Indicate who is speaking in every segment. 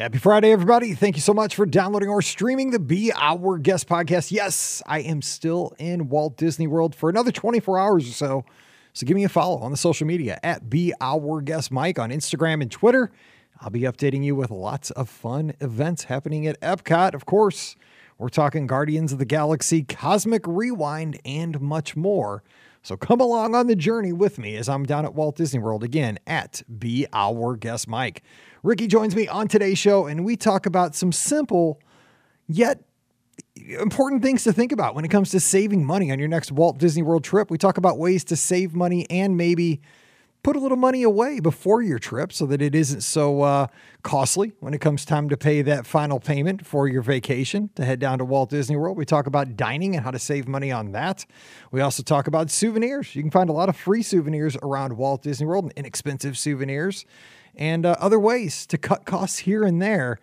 Speaker 1: Happy Friday, everybody. Thank you so much for downloading or streaming the Be Our Guest podcast. Yes, I am still in Walt Disney World for another 24 hours or so. So give me a follow on the social media at Be Our Guest Mike on Instagram and Twitter. I'll be updating you with lots of fun events happening at Epcot. Of course, we're talking Guardians of the Galaxy, Cosmic Rewind, and much more. So come along on the journey with me as I'm down at Walt Disney World again at Be Our Guest Mike. Ricky joins me on today's show, and we talk about some simple yet important things to think about when it comes to saving money on your next Walt Disney World trip. We talk about ways to save money and maybe put a little money away before your trip so that it isn't so uh, costly when it comes time to pay that final payment for your vacation to head down to Walt Disney World. We talk about dining and how to save money on that. We also talk about souvenirs. You can find a lot of free souvenirs around Walt Disney World and inexpensive souvenirs and uh, other ways to cut costs here and there.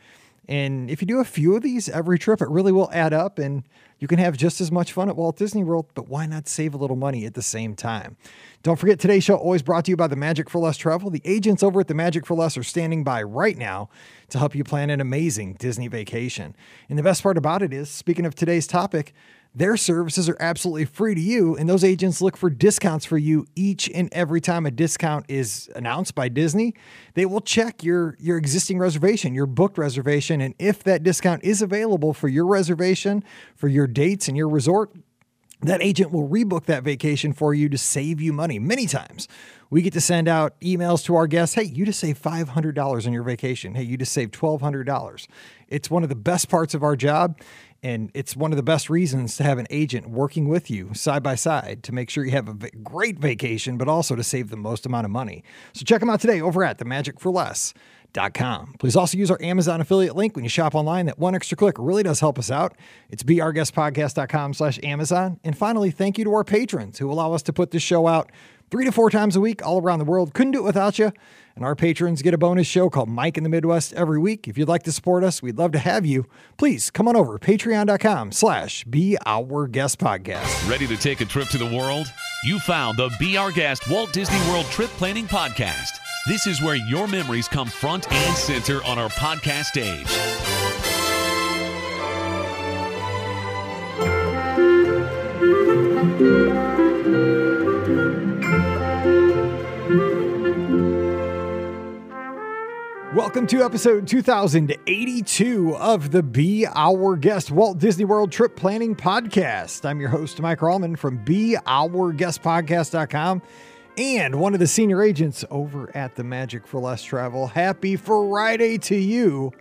Speaker 1: And if you do a few of these every trip, it really will add up and you can have just as much fun at Walt Disney World, but why not save a little money at the same time? Don't forget today's show always brought to you by the Magic for Less Travel. The agents over at the Magic for Less are standing by right now to help you plan an amazing Disney vacation. And the best part about it is, speaking of today's topic, their services are absolutely free to you, and those agents look for discounts for you each and every time a discount is announced by Disney. They will check your, your existing reservation, your booked reservation, and if that discount is available for your reservation, for your dates and your resort, that agent will rebook that vacation for you to save you money many times. We get to send out emails to our guests hey, you just saved $500 on your vacation. Hey, you just saved $1,200. It's one of the best parts of our job. And it's one of the best reasons to have an agent working with you side by side to make sure you have a great vacation, but also to save the most amount of money. So check them out today over at Please also use our Amazon affiliate link when you shop online. That one extra click really does help us out. It's beourguestpodcast.com slash Amazon. And finally, thank you to our patrons who allow us to put this show out three to four times a week all around the world. Couldn't do it without you. And our patrons get a bonus show called Mike in the Midwest every week. If you'd like to support us, we'd love to have you. Please come on over patreon.com slash be our guest podcast.
Speaker 2: Ready to take a trip to the world? You found the Be Our Guest Walt Disney World Trip Planning Podcast. This is where your memories come front and center on our podcast stage.
Speaker 1: Welcome to episode 2082 of the Be Our Guest Walt Disney World Trip Planning Podcast. I'm your host, Mike Bellman from BeOurGuestPodcast.com and one of the senior agents over at the Magic for Less Travel. Happy Friday to you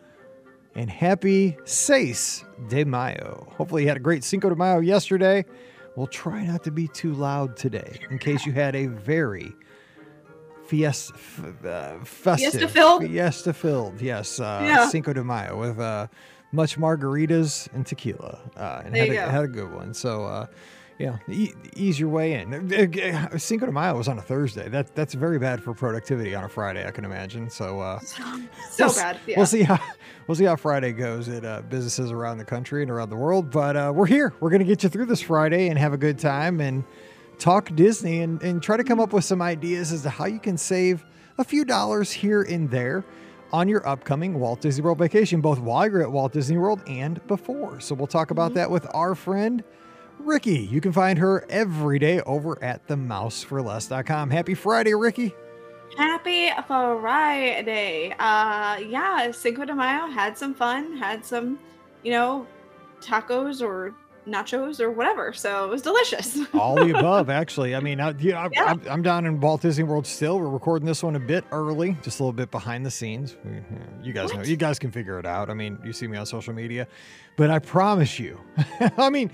Speaker 1: and happy Seis de Mayo. Hopefully, you had a great Cinco de Mayo yesterday. We'll try not to be too loud today in case you had a very fiesta, uh, festive,
Speaker 3: fiesta filled,
Speaker 1: fiesta filled. Yes, uh,
Speaker 3: Yeah.
Speaker 1: Cinco de Mayo with uh, much margaritas and tequila, uh, and had a, had a good one. So, uh, yeah, e- ease your way in. Cinco de Mayo was on a Thursday. That that's very bad for productivity on a Friday. I can imagine. So, uh,
Speaker 3: so
Speaker 1: we'll,
Speaker 3: bad. Yeah.
Speaker 1: We'll see how we'll see how Friday goes at uh, businesses around the country and around the world. But uh, we're here. We're gonna get you through this Friday and have a good time and talk Disney and, and try to come up with some ideas as to how you can save a few dollars here and there on your upcoming Walt Disney World vacation, both while you're at Walt Disney World and before. So we'll talk about that with our friend Ricky. You can find her every day over at themouseforless.com. Happy Friday, Ricky.
Speaker 3: Happy Friday. Uh yeah, Cinco de Mayo had some fun, had some, you know, tacos or nachos or whatever. So it was delicious.
Speaker 1: All the above, actually. I mean, I, yeah, I,
Speaker 3: Yeah.
Speaker 1: I'm, I'm down in Walt Disney World still. We're recording this one a bit early, just a little bit behind the scenes. We- You guys know, you guys can figure it out. I mean, you see me on social media, but I promise you, I mean,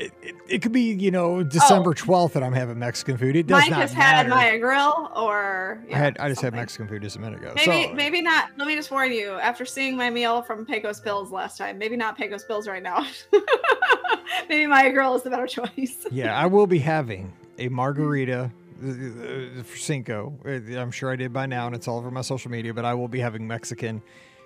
Speaker 1: it, it, it could be, you know, December 12th that I'm having Mexican food. It does
Speaker 3: Oh. Mike
Speaker 1: not
Speaker 3: has had
Speaker 1: matter.
Speaker 3: Maya Grill or
Speaker 1: I had, I just had. Mexican food just a minute ago.
Speaker 3: Maybe
Speaker 1: so,
Speaker 3: maybe not. Let me just warn you. After seeing my meal from Pecos Bills last time, maybe not Pecos Bills right now. maybe Maya Grill is the better choice.
Speaker 1: yeah, I will be having a margarita uh, for Cinco. Uh, I'm sure I did by now, and it's all over my social media. But I will be having Mexican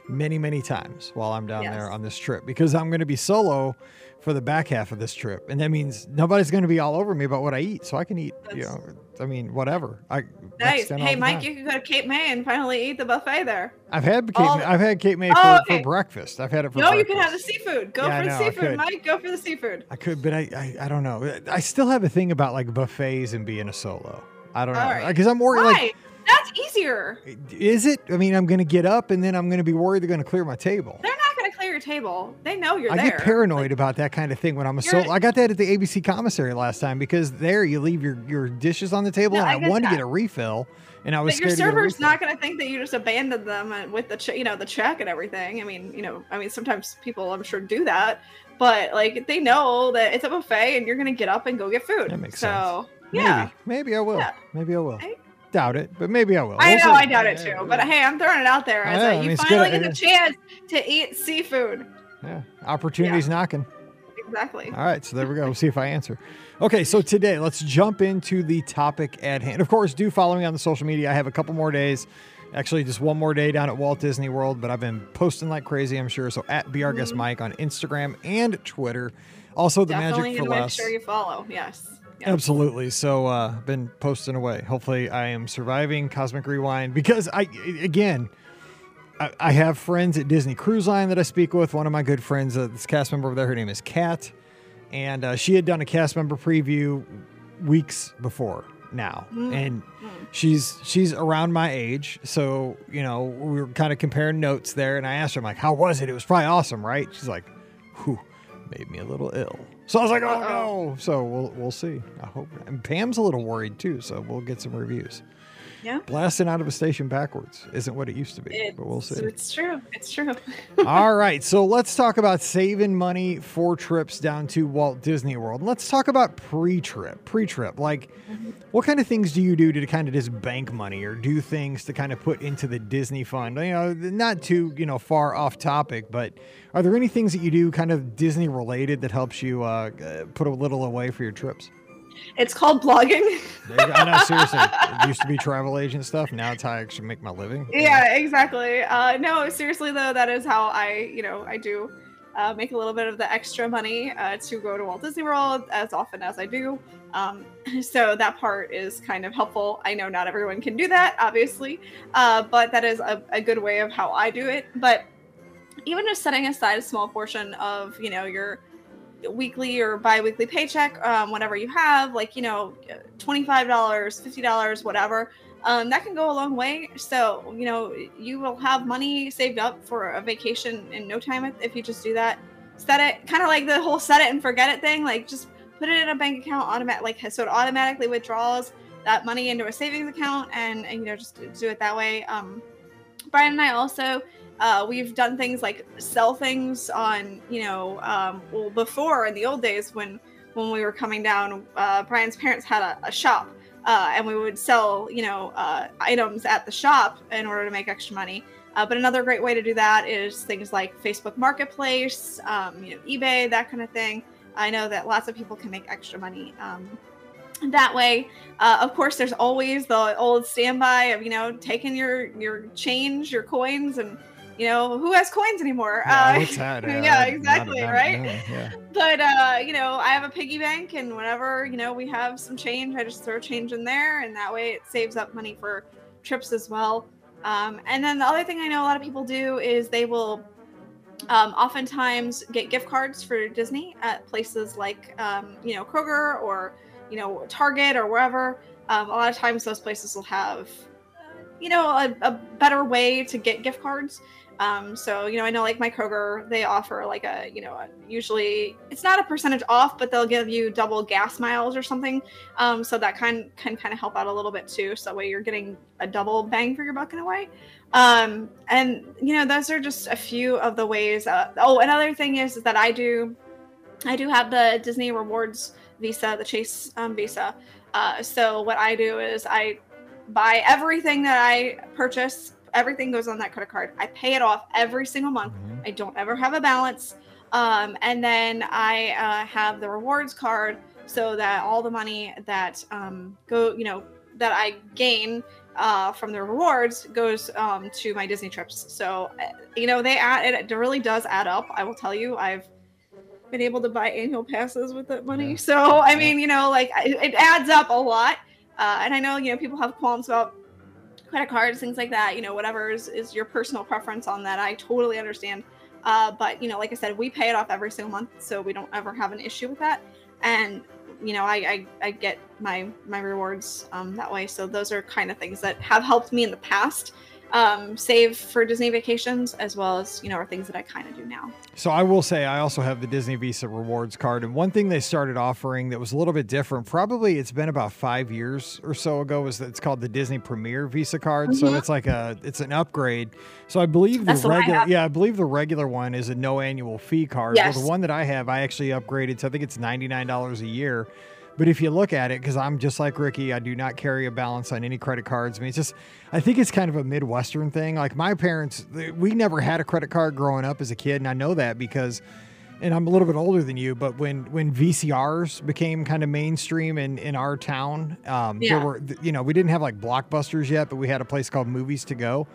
Speaker 1: many, many times while I'm down there on this trip because I'm going to be solo for the back half of this trip. And that means nobody's going to be all over me about what I eat. So I can eat, you know, I mean, whatever. I
Speaker 3: Nice. Hey, Mike,
Speaker 1: time.
Speaker 3: you can go to Cape May and finally eat the buffet there.
Speaker 1: I've had Cape,
Speaker 3: all-
Speaker 1: May- I've had Cape May oh, for,
Speaker 3: Oh,
Speaker 1: for
Speaker 3: okay.
Speaker 1: breakfast. I've had it for
Speaker 3: No, you can have the seafood. Go
Speaker 1: Yeah,
Speaker 3: for
Speaker 1: know,
Speaker 3: the seafood. Mike. Go for the seafood.
Speaker 1: I could, but I, I, I don't know. I still have a thing about like buffets and being a solo. I don't know
Speaker 3: All right.
Speaker 1: because I'm worried. Like,
Speaker 3: That's easier.
Speaker 1: is it? I mean, I'm going to get up and then I'm going to be worried they're going to clear my table.
Speaker 3: They're not going to clear your table. They know you're there.
Speaker 1: I
Speaker 3: there.
Speaker 1: get paranoid about that kind of thing when I'm a
Speaker 3: You're-
Speaker 1: I got that at the ABC commissary last time because there you leave your, your dishes on the table
Speaker 3: No,
Speaker 1: and
Speaker 3: I
Speaker 1: I, wanted to get a refill and I was
Speaker 3: But your
Speaker 1: scared to get
Speaker 3: server's not going to think that you just abandoned them uh, with the, ch- you know, the check and everything. I mean, you know, I mean, sometimes people, I'm sure, do that, but like they know that it's a buffet and you're going to get up and go get food.
Speaker 1: That makes
Speaker 3: so,
Speaker 1: Maybe,
Speaker 3: yeah,
Speaker 1: maybe I will.
Speaker 3: Yeah.
Speaker 1: Maybe I will.
Speaker 3: Hey.
Speaker 1: Doubt it, but maybe I will.
Speaker 3: I know. I doubt it too. But hey, I'm throwing it out there as
Speaker 1: Yeah, I
Speaker 3: a,
Speaker 1: mean,
Speaker 3: you finally get the chance to eat seafood.
Speaker 1: yeah, opportunities knocking.
Speaker 3: Exactly.
Speaker 1: All right, so there we go. We'll see if I answer. Okay, so today let's jump into the topic at hand. Of course, do follow me on the social media. I have a couple more days, actually just one more day down at Walt Disney World, but I've been posting like crazy. I'm sure. So at Br Guest mm-hmm. Mike on Instagram and Twitter. Also, the
Speaker 3: Definitely
Speaker 1: Magic for
Speaker 3: gonna make
Speaker 1: Less.
Speaker 3: sure you follow. Yes.
Speaker 1: Absolutely. So, uh, been posting away. Hopefully, I am surviving Cosmic Rewind because I, again, I, I have friends at Disney Cruise Line that I speak with. One of my good friends, uh, this cast member over there, her name is Kat, and uh, she had done a cast member preview weeks before now, and she's she's around my age. So, you know, we were kind of comparing notes there, and I asked her, I'm like, "How was it? It was probably awesome, right?" She's like, "Whew." Made me a little ill, so I was like, "Oh
Speaker 3: Uh-oh.
Speaker 1: no!" So we'll we'll see. I hope. And Pam's a little worried too, so we'll get some reviews.
Speaker 3: Yeah.
Speaker 1: Blasting out of a station backwards isn't what it used to be,
Speaker 3: It's,
Speaker 1: but we'll see.
Speaker 3: It's true. It's true.
Speaker 1: All right, so let's talk about saving money for trips down to Walt Disney World. Let's talk about pre-trip. Pre-trip, like what kind of things do you do to kind of just bank money or do things to kind of put into the Disney fund? You know, not too you know far off topic, but are there any things that you do kind of Disney related that helps you uh, uh, put a little away for your trips?
Speaker 3: It's called blogging.
Speaker 1: There you go. I know, seriously. It used to be travel agent stuff. Now it's how I actually make my living.
Speaker 3: yeah, exactly. Uh, no, seriously though, that is how I, you know, I do uh, make a little bit of the extra money uh, to go to Walt Disney World as often as I do. Um, so that part is kind of helpful. I know not everyone can do that, obviously, uh, but that is a, a good way of how I do it. But even just setting aside a small portion of, you know, your weekly or bi-weekly paycheck um, whatever you have like you know $25 $50 whatever um, that can go a long way. So you know you will have money saved up for a vacation in no time if- you just do that. Set it kind of like the whole set it and forget it thing like just put it in a bank account automatic like so it automatically withdraws that money into a savings account and, and you know just do it that way. Um, brian and i also uh, we've done things like sell things on you know um, well before in the old days when when we were coming down uh, brian's parents had a, a shop uh, and we would sell you know uh, items at the shop in order to make extra money. Uh, but another great way to do that is things like facebook marketplace um, you know ebay that kind of thing. I know that lots of people can make extra money um, that way. Uh, of course there's always the old standby of you know taking your your change your coins and you know who has coins anymore
Speaker 1: Yeah,
Speaker 3: uh,
Speaker 1: that?
Speaker 3: yeah,
Speaker 1: not-
Speaker 3: exactly,
Speaker 1: not-
Speaker 3: right?
Speaker 1: no, yeah.
Speaker 3: but uh you know i have a piggy bank and whenever you know we have some change i just throw change in there and that way it saves up money for trips as well um, and then the other thing i know a lot of people do is they will um, oftentimes get gift cards for disney at places like um, you know kroger or you know target or wherever um, a lot of times those places will have uh, you know a, a better way to get gift cards um, so you know, I know like my Kroger, they offer like a you know a, usually it's not a percentage off, but they'll give you double gas miles or something. Um, so that kind can kind of help out a little bit too. So that way you're getting a double bang for your buck in a way. Um, and you know, those are just a few of the ways. Uh, oh, another thing is, is that I do, I do have the Disney Rewards Visa, the Chase um, Visa. Uh, so what I do is I buy everything that I purchase everything goes on that credit card. I pay it off every single month.
Speaker 1: Mhm.
Speaker 3: I don't ever have a balance. Um, and then I uh, have the rewards card so that all the money that um, go, you know, that I gain uh, from the rewards goes um, to my Disney trips. So, uh, you know, they add it really does add up. I will tell you, I've been able to buy annual passes with that money.
Speaker 1: Yeah.
Speaker 3: So, I mean, you know, like it adds up a lot. Uh, and I know, you know, people have qualms about credit cards, things like that. You know, whatever is, is your personal preference on that. I totally understand. Uh, but you know, like I said, we pay it off every single month, so we don't ever have an issue with that. And you know, I I, I get my my rewards um, that way. So those are kind of things that have helped me in the past um, save for Disney vacations, as well as you know, are things that I kind of do now.
Speaker 1: So I will say I also have the Disney Visa rewards card, and one thing they started offering that was a little bit different. Probably it's been about five years or so ago. Was that it's called the Disney Premier Visa card? So
Speaker 3: Mhm.
Speaker 1: it's like a it's an upgrade. So I believe the
Speaker 3: I
Speaker 1: regular yeah I believe the regular one is a no annual fee card. Well,
Speaker 3: Yes.
Speaker 1: the one that I have I actually upgraded to I think it's ninety nine dollars a year. But if you look at it, because I'm just like Ricky, I do not carry a balance on any credit cards. I mean, it's just, I think it's kind of a Midwestern thing. Like my parents, we never had a credit card growing up as a kid. And I know that because, and I'm a little bit older than you, but when, when VCRs became kind of mainstream in, in our town, um,
Speaker 3: Yeah.
Speaker 1: there were, you know, we didn't have like blockbusters yet, but we had a place called Movies to Go.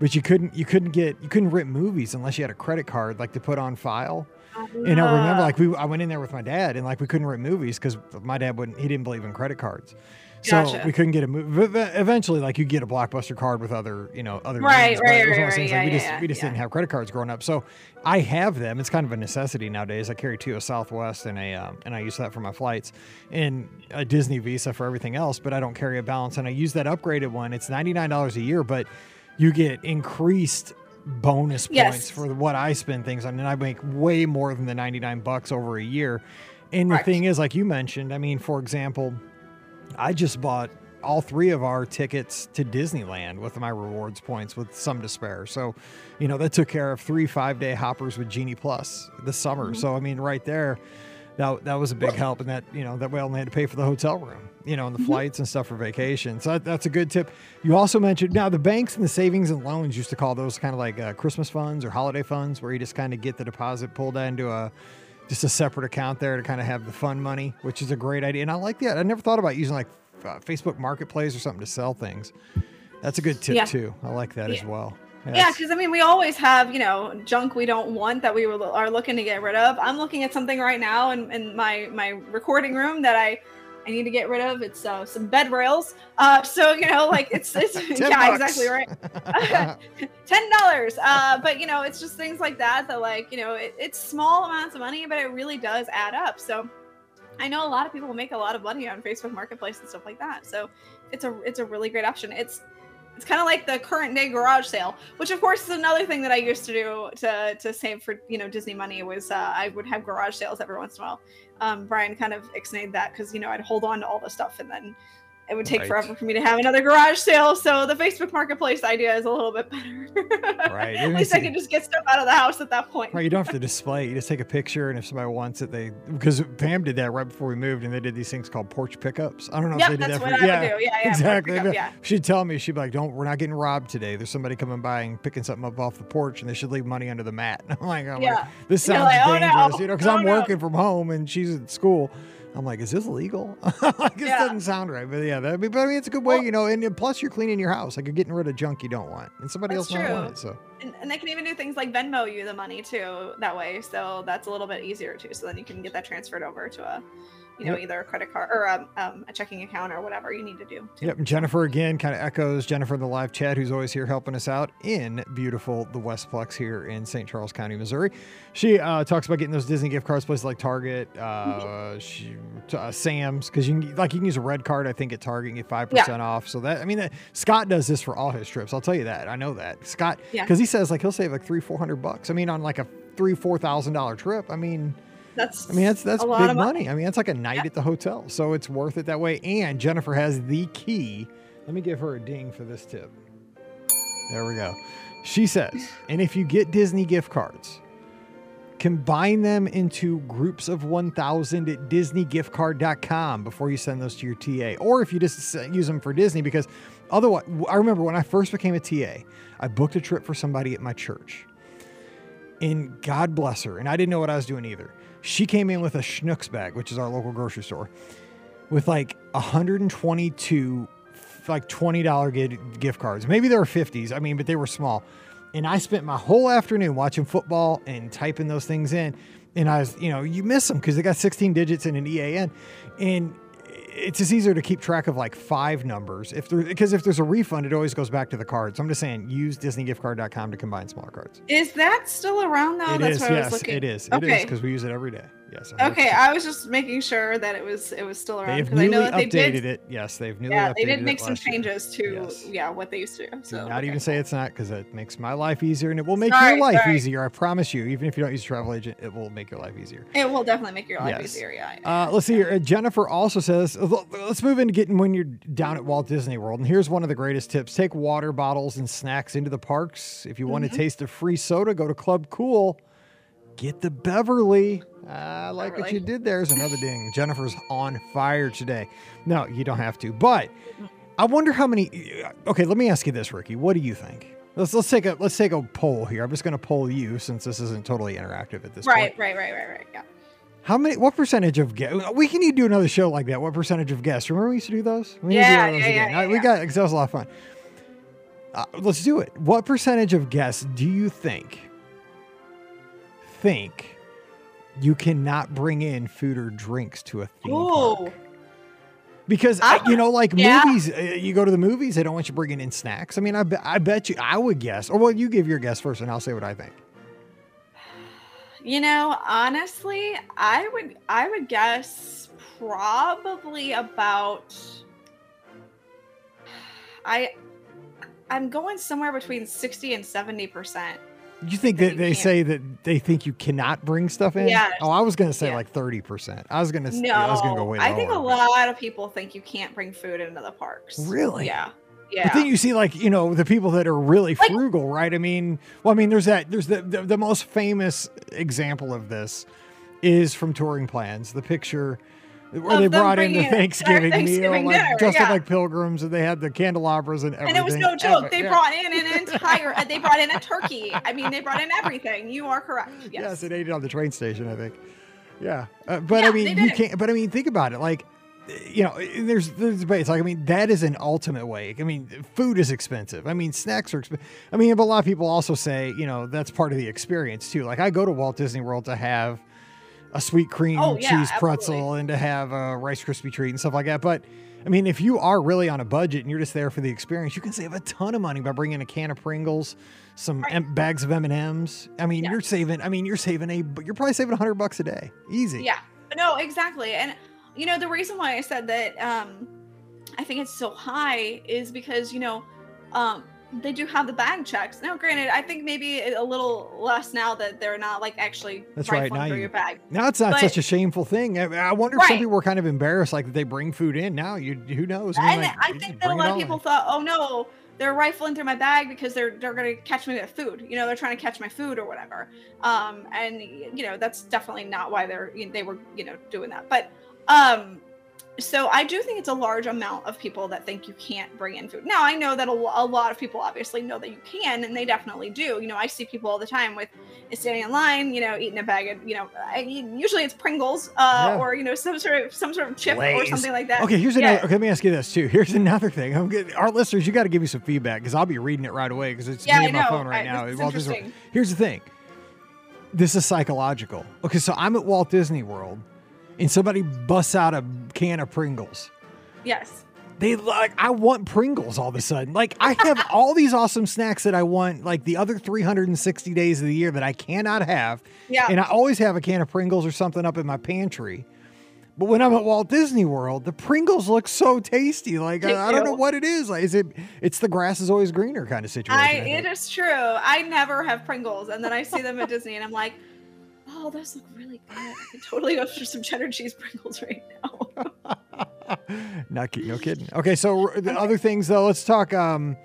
Speaker 1: But you couldn't, you couldn't get, you couldn't rent movies unless you had a credit card, like to put on file. And I remember, like, we I went in there with my dad, and like we couldn't rent movies because my dad wouldn't. He didn't believe in credit cards, so
Speaker 3: Gotcha.
Speaker 1: we couldn't get a movie. Eventually, like you get a blockbuster card with other, you know, other
Speaker 3: Right,
Speaker 1: but
Speaker 3: right,
Speaker 1: it was one of
Speaker 3: right,
Speaker 1: those
Speaker 3: right,
Speaker 1: like, we
Speaker 3: yeah,
Speaker 1: just
Speaker 3: yeah,
Speaker 1: we just
Speaker 3: yeah.
Speaker 1: didn't have credit cards growing up. So I have them. It's kind of a necessity nowadays. I carry two a Southwest and a um, and I use that for my flights, and a Disney Visa for everything else. But I don't carry a balance, and I use that upgraded one. It's ninety nine dollars a year, but you get increased bonus points
Speaker 3: Yes.
Speaker 1: for what I spend things on, and I make way more than the 99 bucks over a year. And the thing is, like you mentioned, I mean, for example, I just bought all three of our tickets to Disneyland with my rewards points with some despair. So, you know, that took care of three five day hoppers with Genie Plus this summer. Mm-hmm. So, I mean, right there, that, that was a big help. And that, you know, that we only had to pay for the hotel room, you know, and the flights and stuff for vacation. So that, that's a good tip. You also mentioned now the banks and the savings and loans used to call those kind of like uh, Christmas funds or holiday funds where you just kind of get the deposit pulled into a, just a separate account there to kind of have the fun money, which is a great idea. And I like that. I never thought about using like uh, Facebook Marketplace or something to sell things. That's a good tip
Speaker 3: Yeah.
Speaker 1: too. I like that as
Speaker 3: Yeah.
Speaker 1: Well.
Speaker 3: Yeah, because I mean, we always have you know junk we don't want that we were, are looking to get rid of. I'm looking at something right now in, in my my recording room that I I need to get rid of. It's uh, some bed rails. Uh, so you know, like it's it's yeah,
Speaker 1: bucks.
Speaker 3: exactly right. ten dollars. Uh, but you know, it's just things like that that like you know it, it's small amounts of money, but it really does add up. So I know a lot of people make a lot of money on Facebook Marketplace and stuff like that. So it's a it's a really great option. It's it's kind of like the current day garage sale, which of course is another thing that I used to do to to save for you know Disney money was uh, I would have garage sales every once in a while. Um, Brian kind of ixnayed that because you know I'd hold on to all the stuff and then it would take
Speaker 1: Right.
Speaker 3: forever for me to have another garage sale. So the Facebook Marketplace idea is a little bit better.
Speaker 1: Right.
Speaker 3: At least I can just get stuff out of the house at that point.
Speaker 1: Right, you don't have to display. it. You just take a picture, and if somebody wants it, they because Pam did that right before we moved, and they did these things called porch pickups. I don't know
Speaker 3: Yep,
Speaker 1: if they did
Speaker 3: that's
Speaker 1: that
Speaker 3: what
Speaker 1: for
Speaker 3: I
Speaker 1: yeah,
Speaker 3: would do. Yeah, yeah,
Speaker 1: exactly.
Speaker 3: pick up, yeah.
Speaker 1: She'd tell me, she'd be like, "Don't, we're not getting robbed today. There's somebody coming by and picking something up off the porch, and they should leave money under the mat." I'm like, oh, I'm like, this sounds
Speaker 3: like, "Oh, no.
Speaker 1: dangerous, you know, because
Speaker 3: Oh,
Speaker 1: I'm
Speaker 3: no."
Speaker 1: working from home and she's at school. I'm like, is this legal? like, this
Speaker 3: Yeah.
Speaker 1: doesn't sound right. But yeah, that, but I mean, it's a good way,
Speaker 3: Well-
Speaker 1: you know. And, plus, you're cleaning your house. Like you're getting rid of junk you don't want, and somebody else might want it. So
Speaker 3: And, and they can even do things like Venmo you the money too that way. So that's a little bit easier too. So then you can get that transferred over to a, you know,
Speaker 1: Yep.
Speaker 3: either a credit card or um, um, a checking account or whatever you need to do. Too.
Speaker 1: Yep. and Jennifer again kind of echoes Jennifer in the live chat, who's always here helping us out in beautiful the Westplex here in St. Charles County, Missouri. She uh, talks about getting those Disney gift cards, places like Target, uh, she, uh, Sam's, because you can like you can use a red card. I think at Target and get five percent off. So that I mean, that, Scott does this for all his trips. I'll tell you that. I know that Scott
Speaker 3: Yeah.
Speaker 1: because he says like he'll save like three four hundred bucks. I mean, on like a three four thousand dollar trip. I mean.
Speaker 3: That's
Speaker 1: I mean, that's that's big
Speaker 3: of
Speaker 1: money. I mean, that's like a night
Speaker 3: Yeah.
Speaker 1: at the hotel, so it's worth it that way. And Jennifer has the key. Let me give her a ding for this tip. There we go. She says, and if you get Disney gift cards, combine them into groups of 1,000 at DisneyGiftCard.com before you send those to your TA, or if you just use them for Disney, because otherwise, I remember when I first became a TA, I booked a trip for somebody at my church and God bless her. And I didn't know what I was doing either. She came in with a Schnucks bag, which is our local grocery store, with like 122 like twenty dollar gift cards. Maybe there were fifties. I mean, but they were small. And I spent my whole afternoon watching football and typing those things in. And I was, you know, you miss them because they got 16 digits and an EAN. And it's just easier to keep track of like five numbers. If there because if there's a refund it always goes back to the card so i'm just saying use disneygiftcard.com to combine smaller cards.
Speaker 3: Is that still around though?
Speaker 1: It
Speaker 3: That's
Speaker 1: is,
Speaker 3: what I was
Speaker 1: yes
Speaker 3: looking.
Speaker 1: it is. It is because we use it every day yes
Speaker 3: Okay, I was just making sure that it was it was still around
Speaker 1: they've
Speaker 3: because I
Speaker 1: newly
Speaker 3: know that they
Speaker 1: updated
Speaker 3: did.
Speaker 1: it yes they've newly
Speaker 3: Yeah,
Speaker 1: updated
Speaker 3: they did make some
Speaker 1: last year.
Speaker 3: changes to
Speaker 1: Yes.
Speaker 3: yeah what they used to do.
Speaker 1: Do
Speaker 3: So
Speaker 1: not
Speaker 3: okay.
Speaker 1: even say it's not because it makes my life easier and it will make
Speaker 3: Sorry,
Speaker 1: your life
Speaker 3: sorry.
Speaker 1: easier. I promise you. Even if you don't use a travel agent, it will make your life easier.
Speaker 3: It will definitely make your life
Speaker 1: Yes.
Speaker 3: easier. Yeah.
Speaker 1: Uh, let's see here. Uh, Jennifer also says, let's move into getting when you're down at Walt Disney World. And here's one of the greatest tips take water bottles and snacks into the parks. If you want
Speaker 3: Mm-hmm.
Speaker 1: to taste a free soda, go to Club Cool. Get the Beverly. I like what you did there. There's another ding. Jennifer's on fire today. No, you don't have to. But I wonder how many. Okay, let me ask you this, Ricky. What do you think? Let's let's take a let's take a poll here. I'm just going to poll you since this isn't totally interactive at this point.
Speaker 3: Right, right, right, right, right. Yeah.
Speaker 1: How many? What percentage of guests? We can even do another show like that. What percentage of guests? Remember we used to do those? We need to do
Speaker 3: Yeah,
Speaker 1: those
Speaker 3: yeah, yeah,
Speaker 1: again.
Speaker 3: yeah,
Speaker 1: Uh, We
Speaker 3: yeah.
Speaker 1: got because that was a lot of fun. Uh, let's do it. What percentage of guests do you think think you cannot bring in food or drinks to a theme
Speaker 3: Ooh.
Speaker 1: park? Because I, you know, like
Speaker 3: yeah.
Speaker 1: movies, uh, you go to the movies, they don't want you bringing in snacks. I mean, I, be, I bet you, I would guess. Or well, you give your guess first, and I'll say what I think.
Speaker 3: You know, honestly, I would I would guess probably about I I'm going somewhere between 60 and 70%.
Speaker 1: You think
Speaker 3: that
Speaker 1: they say that they think you cannot bring stuff in?
Speaker 3: Yes.
Speaker 1: Oh, I was going to say
Speaker 3: Yeah.
Speaker 1: like 30%. I was going to
Speaker 3: No,
Speaker 1: I was going to go way
Speaker 3: I think a lot of people think you can't bring food into the parks.
Speaker 1: Really?
Speaker 3: Yeah. Yeah.
Speaker 1: But
Speaker 3: Yeah.
Speaker 1: then you see like, you know, the people that are really
Speaker 3: Like-
Speaker 1: frugal, right? I mean, well, I mean, there's that there's the, the the most famous example of this is from Touring Plans, the picture where they brought in the
Speaker 3: bringing in their
Speaker 1: Thanksgiving,
Speaker 3: Thanksgiving
Speaker 1: meal, like
Speaker 3: dinner,
Speaker 1: dressed up
Speaker 3: yeah.
Speaker 1: like pilgrims, and they had the candelabras and everything.
Speaker 3: and it was no joke. They
Speaker 1: Yeah.
Speaker 3: brought in an entire. uh, they brought in a turkey. I mean, they brought in everything. You are correct. Yes.
Speaker 1: Yes, it ate it on the train station, I think. Yeah, uh, but I mean, you can't. But I mean, think about it. Like, you know, there's there's debates. Like, I mean, that is an ultimate way. I mean, food is expensive. I mean, snacks are expensive. I mean, but a lot of people also say, you know, that's part of the experience too. Like, I go to Walt Disney World to have a sweet cream
Speaker 3: Oh, yeah,
Speaker 1: cheese pretzel
Speaker 3: absolutely.
Speaker 1: and to have a Rice Krispie treat and stuff like that. But I mean, if you are really on a budget and you're just there for the experience, you can save a ton of money by bringing a can of Pringles, some
Speaker 3: Right.
Speaker 1: em- bags of M and M's. I mean,
Speaker 3: Yeah.
Speaker 1: you're saving. I mean, you're saving a. But you're probably saving a hundred bucks a day, easy.
Speaker 3: Yeah. No, exactly. And you know, the reason why I said that um I think it's so high is because, you know, um they do have the bag checks. Now, granted, I think maybe a little less now that they're not like actually
Speaker 1: That's right,
Speaker 3: rifling
Speaker 1: now
Speaker 3: through
Speaker 1: you-
Speaker 3: your bag.
Speaker 1: Now it's not
Speaker 3: But-
Speaker 1: such a shameful thing. I, I wonder if some people were kind of embarrassed, like that they bring food in. Now you, who knows? I mean,
Speaker 3: And
Speaker 1: like,
Speaker 3: I think that a lot of people thought, oh no, they're rifling through my bag because they're they're gonna catch me with food. You know, they're trying to catch my food or whatever. Um, and you know, that's definitely not why they're they were you know doing that. But um, so I do think it's a large amount of people that think you can't bring in food. Now I know that a, a lot of people obviously know that you can, and they definitely do. You know, I see people all the time with standing in line, you know, eating a bag of, you know, I, usually it's Pringles, uh,
Speaker 1: Yeah.
Speaker 3: or you know, some sort of some sort of chip or something like that.
Speaker 1: Okay, here's
Speaker 3: Yeah.
Speaker 1: another. Okay, let me ask you this too. Here's another thing. I'm getting, our listeners, you got to give me some feedback because I'll be reading it right away because it's
Speaker 3: Yeah,
Speaker 1: me and my phone right
Speaker 3: I-
Speaker 1: now.
Speaker 3: this is
Speaker 1: Walt Disney World. Here's the thing. This is psychological. Okay, so I'm at Walt Disney World, and somebody busts out a can of Pringles.
Speaker 3: Yes.
Speaker 1: They like I want Pringles all of a sudden. Like I have all these awesome snacks that I want like the other 360 days of the year that I cannot have.
Speaker 3: Yeah.
Speaker 1: And I always have a can of Pringles or something up in my pantry. But when I'm at Walt Disney World, the Pringles look so tasty. Like I, I don't know what it is. Like is it it's the grass is always greener kind of situation.
Speaker 3: I
Speaker 1: I
Speaker 3: it is true. I never have Pringles, and then I see them at Disney, and I'm like, oh, those look really good. I could totally go for some cheddar cheese Pringles right now.
Speaker 1: Not ki- no kidding. Okay, so the other things though, let's talk um,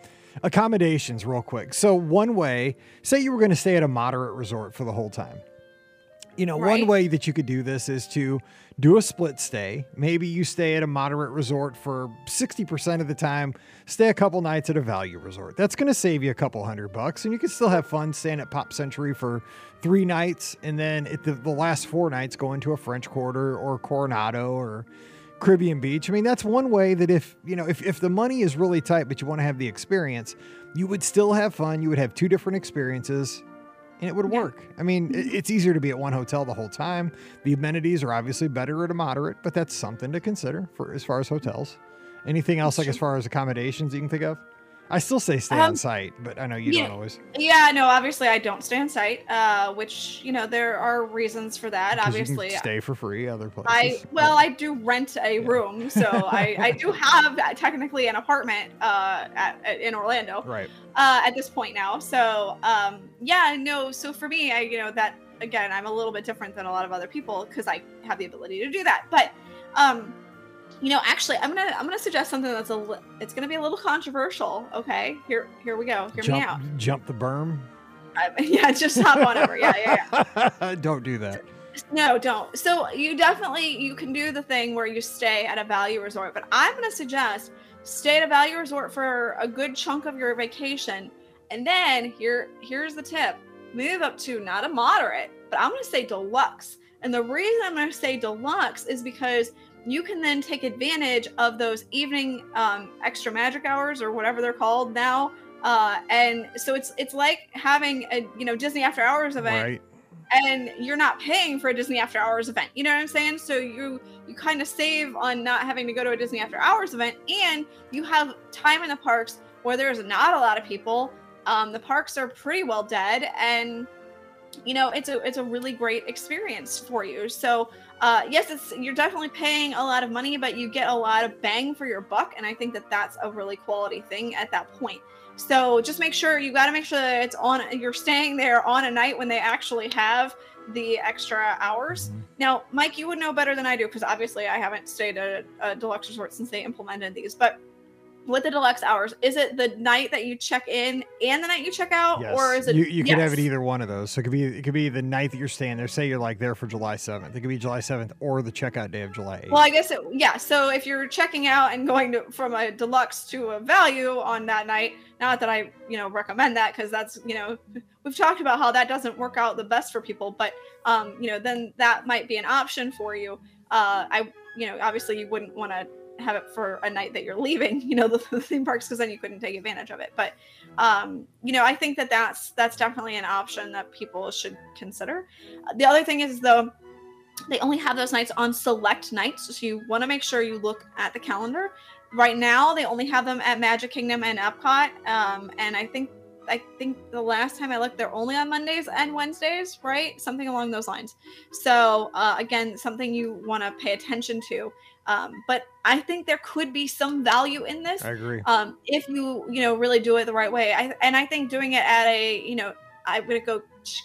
Speaker 1: accommodations real quick. So one way, say you were going to stay at a moderate resort for the whole time. You know, one way that you could do this is to do a split stay. Maybe you stay at a moderate resort for 60% of the time, stay a couple nights at a value resort. That's going to save you a couple hundred bucks, and you can still have fun staying at Pop Century for three nights, and then at the, the last four nights go into a French Quarter or Coronado or Caribbean beach. I mean, that's one way that if you know if if the money is really tight, but you want to have the experience, you would still have fun. You would have two different experiences. And it would
Speaker 3: Yeah.
Speaker 1: work. I mean, mm-hmm. it's easier to be at one hotel the whole time. The amenities are obviously better at a moderate, but that's something to consider for as far as hotels. Anything else, like as far as accommodations you can think of? I still say stay on
Speaker 3: Um,
Speaker 1: site, but I know you
Speaker 3: yeah.
Speaker 1: don't always.
Speaker 3: Yeah, no, obviously I don't stay on site, uh, which you know there are reasons for that.
Speaker 1: 'cause you can
Speaker 3: Obviously,
Speaker 1: stay for free other places.
Speaker 3: I well, I do rent a room, so I, I do have uh, technically an apartment uh, at, at, in Orlando
Speaker 1: right.
Speaker 3: uh, at this point now. So um, yeah, no. So for me, I you know that again, I'm a little bit different than a lot of other people because I have the ability to do that. But um, you know, actually, I'm gonna I'm gonna suggest something that's a li- it's gonna be a little controversial. Okay, here here we go. Hear me out.
Speaker 1: Jump, jump the berm.
Speaker 3: Yeah, just hop on over. Yeah, yeah, yeah.
Speaker 1: don't do that.
Speaker 3: No, don't. So you definitely you can do the thing where you stay at a value resort, but I'm to suggest stay at a value resort for a good chunk of your vacation, and then here here's the tip: move up to not a moderate, but I'm to say deluxe. And the reason I'm to say deluxe is because you can then take advantage of those evening um, extra magic hours or whatever they're called now. Uh, and so it's it's like having a you know Disney After Hours event
Speaker 1: Right.
Speaker 3: and you're not paying for a Disney After Hours event. You know what I'm saying? So you you kind of save on not having to go to a Disney After Hours event, and you have time in the parks where there's not a lot of people. Um, the parks are pretty well dead, and you know it's a it's a really great experience for you. So uh, yes, it's you're definitely paying a lot of money, but you get a lot of bang for your buck, and I think that that's a really quality thing at that point. So just make sure you got to make sure that it's on. You're staying there on a night when they actually have the extra hours.
Speaker 1: Mhm.
Speaker 3: Now, Mike, you would know better than I do because obviously I haven't stayed at a, a deluxe resort since they implemented these. But with the deluxe hours, is it the night that you check in and the night you check out,
Speaker 1: Yes.
Speaker 3: or is it?
Speaker 1: you, you could have it either one of those. So it could be it could be the night that you're staying there. Say you're like there for July 7th. It could be July 7th or the checkout day of July 8th.
Speaker 3: Well, I guess it, yeah. So if you're checking out and going to from a deluxe to a value on that night, not that I you know recommend that because that's you know we've talked about how that doesn't work out the best for people, but um you know then that might be an option for you. Uh, I you know obviously you wouldn't want to have it for a night that you're leaving you know the, the theme parks because then you couldn't take advantage of it. But um you know i think that that's that's definitely an option that people should consider. The other thing is though they only have those nights on select nights so you want to make sure you look at the calendar. Right now they only have them at magic kingdom and epcot um, and i think i think the last time i looked they're only on mondays and wednesdays right? Something along those lines. So uh, again something you want to pay attention to um, but i think there could be some value in this
Speaker 1: I agree.
Speaker 3: um, if you you know really do it the right way. I, and I think doing it at a you know I'm gonna go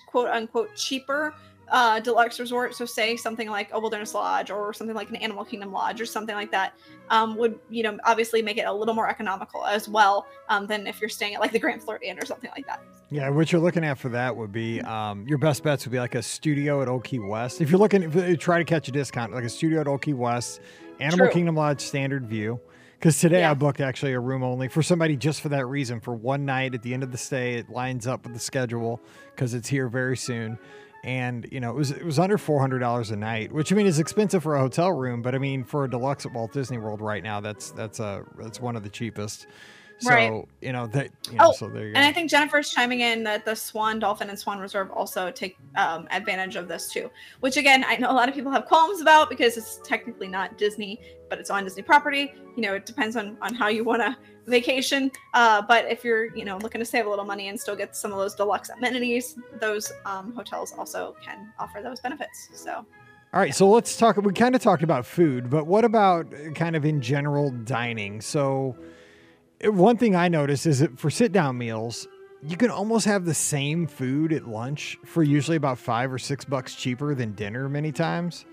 Speaker 3: quote unquote cheaper uh, deluxe resort. So say something like a Wilderness Lodge or something like an Animal Kingdom Lodge or something like that um, would you know obviously make it a little more economical as well um, than if you're staying at like the Grand Floridian or something like that.
Speaker 1: Yeah, what you're looking at for that would be um, your best bets would be like a studio at Old Key West. If you're looking, if you try to catch a discount, like a studio at Old Key West, Animal
Speaker 3: True.
Speaker 1: Kingdom Lodge Standard View. Because today
Speaker 3: Yeah.
Speaker 1: I booked actually a room only for somebody just for that reason. For one night at the end of the stay, it lines up with the schedule because it's here very soon. And you know it was it was under four hundred dollars a night, which I mean is expensive for a hotel room, but I mean for a deluxe at Walt Disney World right now, that's that's a that's one of the cheapest. So
Speaker 3: Right.
Speaker 1: you know that you know,
Speaker 3: Oh,
Speaker 1: so there you go.
Speaker 3: And I think Jennifer's chiming in that the Swan Dolphin and Swan Reserve also take um, advantage of this too. Which again, I know a lot of people have qualms about because it's technically not Disney, but it's on Disney property. You know, it depends on on how you want to vacation. Uh, but if you're you know looking to save a little money and still get some of those deluxe amenities, those um, hotels also can offer those benefits. So
Speaker 1: All right, so let's talk. We kind of talked about food, but what about kind of in general dining? So, one thing I noticed is that for sit down meals, you can almost have the same food at lunch for usually about five or six bucks cheaper than dinner many times.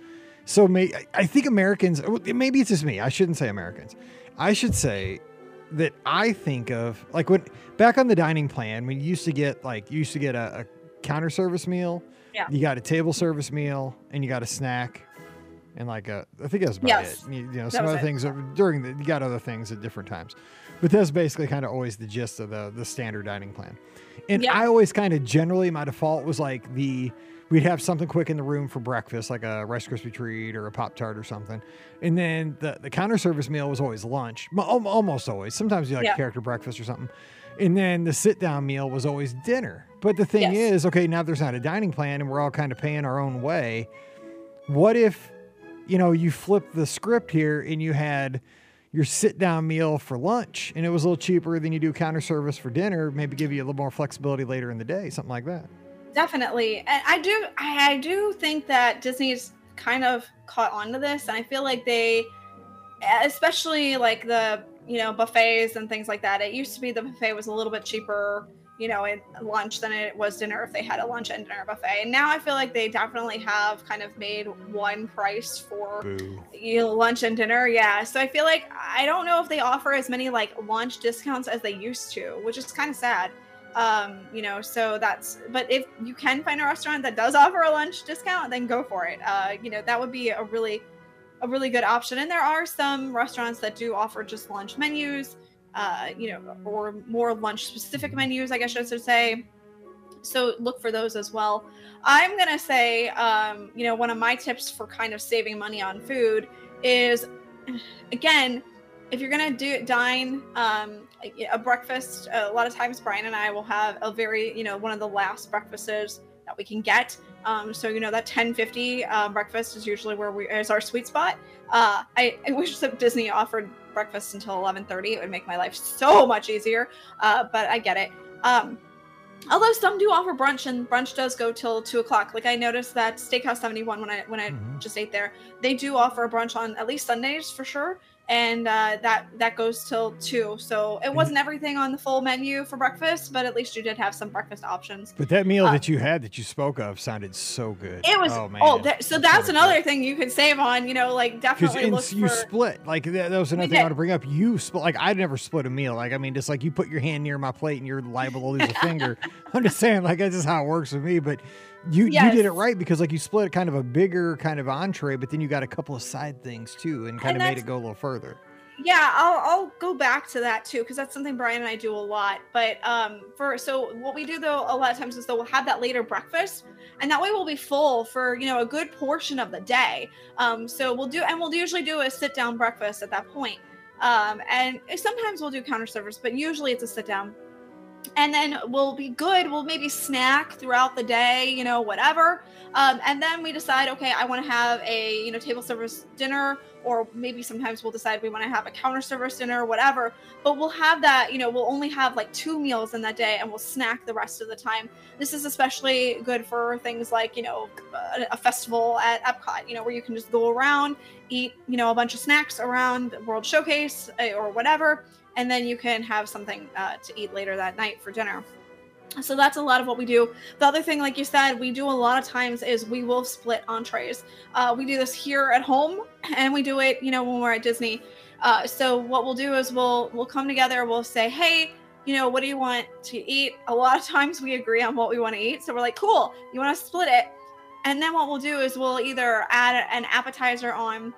Speaker 1: So, may, I- think Americans, maybe it's just me, I shouldn't say Americans. I should say that I think of like when back on the dining plan, when you used to get like, you used to get a, a counter service meal
Speaker 3: Yeah.
Speaker 1: you got a table service meal and you got a snack and like uh, I think that's about
Speaker 3: Yes,
Speaker 1: it. You, you know,
Speaker 3: that
Speaker 1: some other
Speaker 3: it.
Speaker 1: things during the you got other things at different times, but that's basically kind of always the gist of the the standard dining plan. And
Speaker 3: Yeah.
Speaker 1: I always kind of generally my default was like the we'd have something quick in the room for breakfast, like a Rice Krispie treat or a Pop Tart or something, and then the the counter service meal was always lunch, almost always. Sometimes you like
Speaker 3: Yeah.
Speaker 1: character breakfast or something. And then the sit down meal was always dinner. But the thing
Speaker 3: Yes.
Speaker 1: is, okay, now there's not a dining plan and we're all kind of paying our own way. What if, you know, you flip the script here and you had your sit down meal for lunch and it was a little cheaper than you do counter service for dinner, maybe give you a little more flexibility later in the day, something like that.
Speaker 3: Definitely. And I do I do think that Disney's kind of caught on to this and I feel like they especially like the, you know, buffets and things like that. It used to be the buffet was a little bit cheaper, you know, at lunch than it was dinner if they had a lunch and dinner buffet. And now I feel like they definitely have kind of made one price for you know, lunch and dinner. Yeah so i feel like i don't know if they offer as many like lunch discounts as they used to which is kind of sad. Um you know so that's but if you can find a restaurant that does offer a lunch discount then go for it. Uh you know that would be a really a really good option. And there are some restaurants that do offer just lunch menus uh you know or more lunch specific menus i guess i should say. So look for those as well. I'm gonna say um, you know one of my tips for kind of saving money on food is again if you're gonna do dine um, a breakfast a lot of times brian and i will have a very you know one of the last breakfasts that we can get um, so you know that 1050 uh, breakfast is usually where we is our sweet spot. Uh, I, I wish that disney offered breakfast until 11.30 it would make my life so much easier. Uh, but i get it. Um, although some do offer brunch and brunch does go till two o'clock. Like i noticed that steakhouse 71 when i when i
Speaker 1: Mhm.
Speaker 3: just ate there they do offer a brunch on at least sundays for sure and uh, that that goes till two so it wasn't everything on the full menu for breakfast but at least you did have some breakfast options
Speaker 1: But that meal
Speaker 3: Uh,
Speaker 1: that you had that you spoke of sounded so good.
Speaker 3: it was
Speaker 1: oh, man.
Speaker 3: oh, that, so
Speaker 1: That
Speaker 3: that's another
Speaker 1: good.
Speaker 3: thing you could save on you know like definitely look
Speaker 1: you
Speaker 3: for
Speaker 1: split like that, that was another thing I want to bring up. You split like I'd never split a meal. Like I mean, just like you put your hand near my plate and you're liable to lose a finger. I'm just saying, like that's just how it works with me. But you you did it right because like you split kind of a bigger kind of entree, but then you got a couple of side things too, and kind
Speaker 3: And
Speaker 1: of made it go a little further.
Speaker 3: yeah i'll i'll go back to that too because that's something brian and i do a lot but um for so what we do though a lot of times is though we'll have that later breakfast and that way we'll be full for you know a good portion of the day. Um so we'll do and we'll usually do a sit down breakfast at that point. Um and sometimes we'll do counter service but usually it's a sit down and then we'll be good. We'll maybe snack throughout the day you know whatever. Um, and then we decide okay i want to have a you know table service dinner or maybe sometimes we'll decide we want to have a counter service dinner whatever. But we'll have that you know we'll only have like two meals in that day and we'll snack the rest of the time. This is especially good for things like you know a, festival at epcot you know where you can just go around eat you know a bunch of snacks around the world showcase uh, or whatever and then you can have something uh, to eat later that night for dinner. So that's a lot of what we do. The other thing like you said we do a lot of times is we will split entrees. Uh, we do this here at home and we do it you know when we're at disney. Uh, so what we'll do is we'll we'll come together we'll say hey you know what do you want to eat? A lot of times we agree on what we want to eat so we're like cool you want to split it. And then what we'll do is we'll either add an appetizer on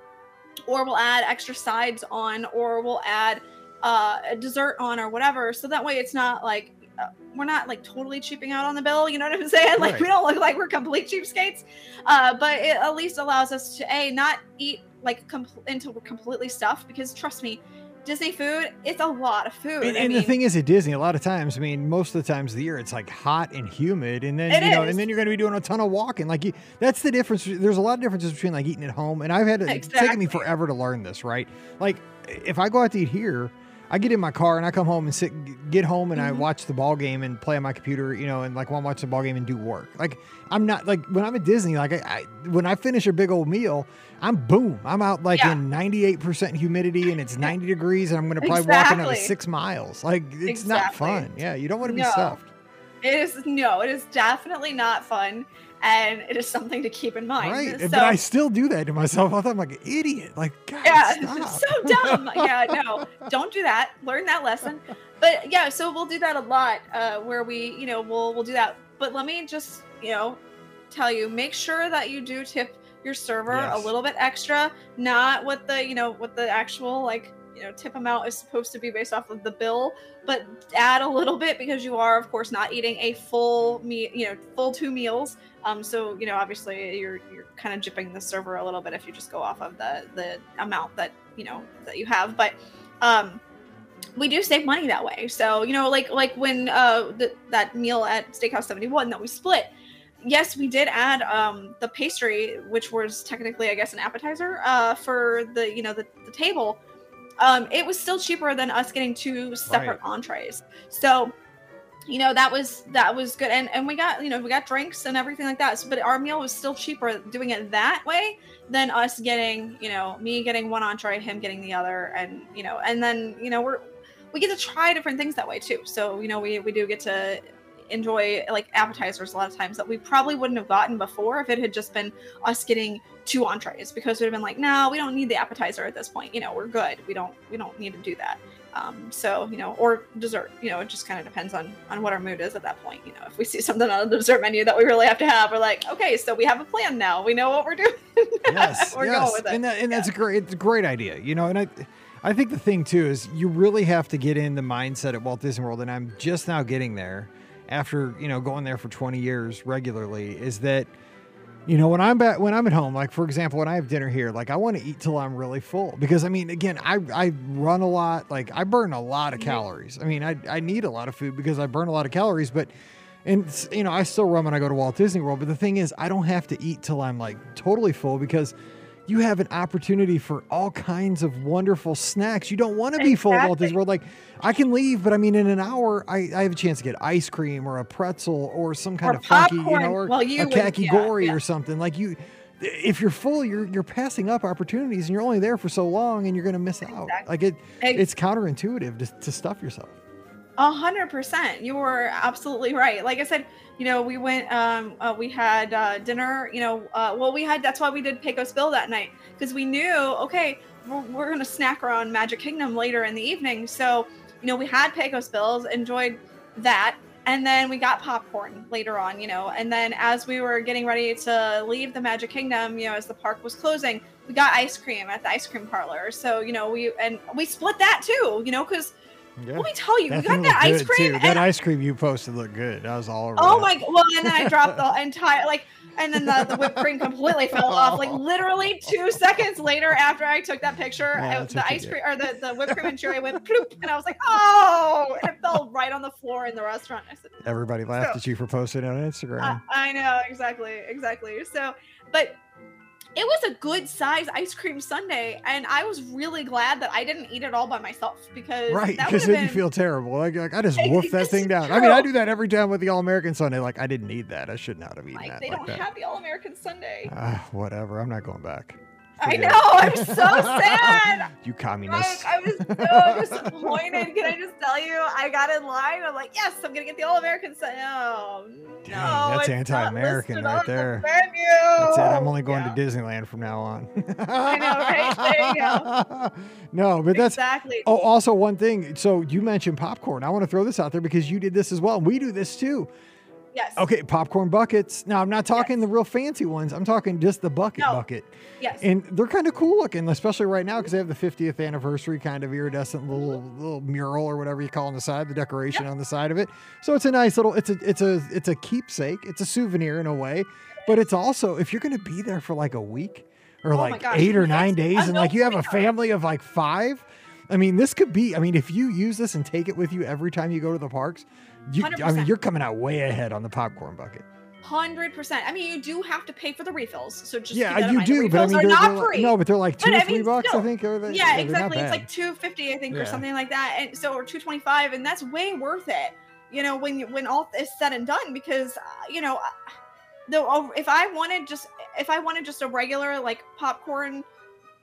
Speaker 3: or we'll add extra sides on or we'll add uh, a dessert on or whatever so that way it's not like uh, we're not like totally cheaping out on the bill you know what i'm saying like we don't look like we're complete cheapskates uh, but it at least allows us to a not eat like com- until we're completely stuffed because trust me disney food it's a lot of food
Speaker 1: And,
Speaker 3: I
Speaker 1: and the thing is, at Disney, a lot of times, I mean, most of the times of the year, it's like hot and humid, and then you know,
Speaker 3: is.
Speaker 1: and then you're going to be doing a ton of walking. Like you, that's the difference. There's a lot of differences between like eating at home, and I've had to, it's taken me forever to learn this. Right? Like if I go out to eat here. I get in my car and I come home and sit, get home and I
Speaker 3: Mhm.
Speaker 1: watch the ball game and play on my computer, you know, and like while I'm watching the ball game and do work. Like I'm not like when I'm at Disney, like I, I when I finish a big old meal, I'm boom, I'm out like
Speaker 3: Yeah.
Speaker 1: in 98% humidity and it's 90 degrees and I'm gonna probably walk another six miles. Like it's not fun. Yeah, you don't want to be
Speaker 3: No.
Speaker 1: stuffed.
Speaker 3: it is no it is definitely not fun and it is something to keep in mind
Speaker 1: Right.
Speaker 3: so,
Speaker 1: but I still do that to myself. I thought I'm like an idiot. Like, God,
Speaker 3: yeah
Speaker 1: stop.
Speaker 3: so dumb yeah no don't do that learn that lesson but yeah so we'll do that a lot uh where we you know we'll we'll do that but let me just you know tell you make sure that you do tip your server
Speaker 1: Yes.
Speaker 3: a little bit extra, not what the you know what the actual like you know tip amount is supposed to be based off of the bill, but add a little bit because you are of course not eating a full meal, you know, full two meals. Um, so you know obviously you're you're kind of jipping the server a little bit if you just go off of the the amount that you know that you have, but um we do save money that way. So, you know, like like when uh the, that meal at Steakhouse 71 that we split, yes, we did add um the pastry, which was technically I guess an appetizer uh for the, you know, the, the table. Um it was still cheaper than us getting two separate entrees. So, you know, that was that was good and and we got, you know, we got drinks and everything like that. So, but our meal was still cheaper doing it that way than us getting, you know, me getting one entree, him getting the other, and you know, and then you know we're we get to try different things that way too. So you know, we we do get to enjoy like appetizers a lot of times that we probably wouldn't have gotten before if it had just been us getting two entrees because we'd have been like, no, we don't need the appetizer at this point. You know, we're good. We don't we don't need to do that. Um, so you know, or dessert. You know, it just kind of depends on on what our mood is at that point. You know, if we see something on the dessert menu that we really have to have, we're like, okay, so we have a plan now. We know what we're doing.
Speaker 1: yes,
Speaker 3: we're
Speaker 1: yes.
Speaker 3: going with it.
Speaker 1: and that, and that's a great, it's a great idea, you know. And I, I think the thing too is you really have to get in the mindset at Walt Disney World, and I'm just now getting there after you know going there for 20 years regularly. Is that you know when I'm back when I'm at home, like for example, when I have dinner here, like I want to eat till I'm really full because I mean, again, I I run a lot, like I burn a lot of
Speaker 3: Mhm.
Speaker 1: calories. I mean, I I need a lot of food because I burn a lot of calories, but. And you know, I still run when I go to Walt Disney World, but the thing is, I don't have to eat till I'm like totally full because you have an opportunity for all kinds of wonderful snacks. You don't want to be full at Walt Disney World. Like I can leave, but I mean, in an hour, I, I have a chance to get ice cream or a pretzel or some kind
Speaker 3: Or
Speaker 1: of funky, you
Speaker 3: popcorn.
Speaker 1: know, or
Speaker 3: Well, you
Speaker 1: a khaki
Speaker 3: yeah,
Speaker 1: gory
Speaker 3: yeah.
Speaker 1: or something. Like you, if you're full, you're you're passing up opportunities, and you're only there for so long, and you're going to miss out.
Speaker 3: Exactly.
Speaker 1: Like it, it's counterintuitive to, to stuff yourself.
Speaker 3: A hundred percent. You were absolutely right. Like I said, you know, we went, um, uh, we had uh, dinner. You know, uh, well, we had. That's why we did Pecos Bill that night because we knew, okay, we're, we're gonna snack around Magic Kingdom later in the evening. So, you know, we had Pecos Bills, enjoyed that, and then we got popcorn later on. You know, and then as we were getting ready to leave the Magic Kingdom, you know, as the park was closing, we got ice cream at the ice cream parlor. So, you know, we and we split that too. You know, because
Speaker 1: Yeah.
Speaker 3: let me tell you, we got that ice cream.
Speaker 1: Too. That ice cream you posted looked good. That was all.
Speaker 3: Oh
Speaker 1: that.
Speaker 3: my! Well, and then I dropped the entire like, and then the, the whipped cream completely fell off. Like oh. literally two seconds later, after I took that picture,
Speaker 1: Yeah,
Speaker 3: I- the ice cream or the, the whipped cream and cherry went ploop, and I was like, oh! And it fell right on the floor in the restaurant. I said,
Speaker 1: Everybody laughed
Speaker 3: So-
Speaker 1: at you for posting it on Instagram.
Speaker 3: I, I know exactly, exactly. So, but it was a good size ice cream sundae, and I was really glad that I didn't eat it all by myself because
Speaker 1: Right, because then
Speaker 3: have
Speaker 1: you feel terrible. Like, like I just
Speaker 3: Hey,
Speaker 1: woofed that thing down. I mean, I do that every time with the All American Sundae. Like, I didn't need that. I should not have eaten
Speaker 3: like
Speaker 1: that
Speaker 3: they
Speaker 1: like
Speaker 3: don't
Speaker 1: that.
Speaker 3: have the All American Sundae.
Speaker 1: Ah, whatever. I'm not going back.
Speaker 3: I know. I'm so sad.
Speaker 1: you
Speaker 3: Like,
Speaker 1: communist.
Speaker 3: I was so disappointed. Can I just tell you? I got in line. I'm like, yes, I'm gonna get the All American Sundae. Oh,
Speaker 1: Dang,
Speaker 3: no,
Speaker 1: that's anti-American right
Speaker 3: the
Speaker 1: there.
Speaker 3: menu.
Speaker 1: That's it. I'm only going
Speaker 3: Yeah.
Speaker 1: to Disneyland from now on.
Speaker 3: I know, right? There you
Speaker 1: go. no, but that's
Speaker 3: exactly.
Speaker 1: Oh, also one thing. So you mentioned popcorn. I want to throw this out there because you did this as well. We do this too.
Speaker 3: Yes.
Speaker 1: Okay, popcorn buckets. Now I'm not talking
Speaker 3: Yes.
Speaker 1: the real fancy ones. I'm talking just the bucket
Speaker 3: No.
Speaker 1: bucket.
Speaker 3: Yes.
Speaker 1: And they're kind of cool looking, especially right now because they have the 50th anniversary kind of iridescent little little mural or whatever you call on the side, the decoration on the side of it. So it's a nice little. It's a it's a it's a keepsake. It's a souvenir in a way, but it's also if you're going to be there for like a week or
Speaker 3: Oh
Speaker 1: like
Speaker 3: gosh,
Speaker 1: eight or
Speaker 3: yes.
Speaker 1: nine days,
Speaker 3: A
Speaker 1: and like you have a family of like five. I mean, this could be. I mean, if you use this and take it with you every time you go to the parks, you, I mean, you're coming out way ahead on the popcorn bucket.
Speaker 3: Hundred percent. I mean, you do have to pay for the refills, so just
Speaker 1: yeah, you do, but I mean,
Speaker 3: are
Speaker 1: they're,
Speaker 3: not
Speaker 1: they're like-
Speaker 3: free.
Speaker 1: no, but they're like two
Speaker 3: But
Speaker 1: or
Speaker 3: I
Speaker 1: three
Speaker 3: mean,
Speaker 1: bucks, I think. Or they,
Speaker 3: yeah,
Speaker 1: they're
Speaker 3: exactly. It's like two fifty, I think,
Speaker 1: Yeah.
Speaker 3: or something like that, and so or two twenty five, and that's way worth it. You know, when you, when all is said and done, because uh, you know, uh, though, if I wanted just if I wanted just a regular like popcorn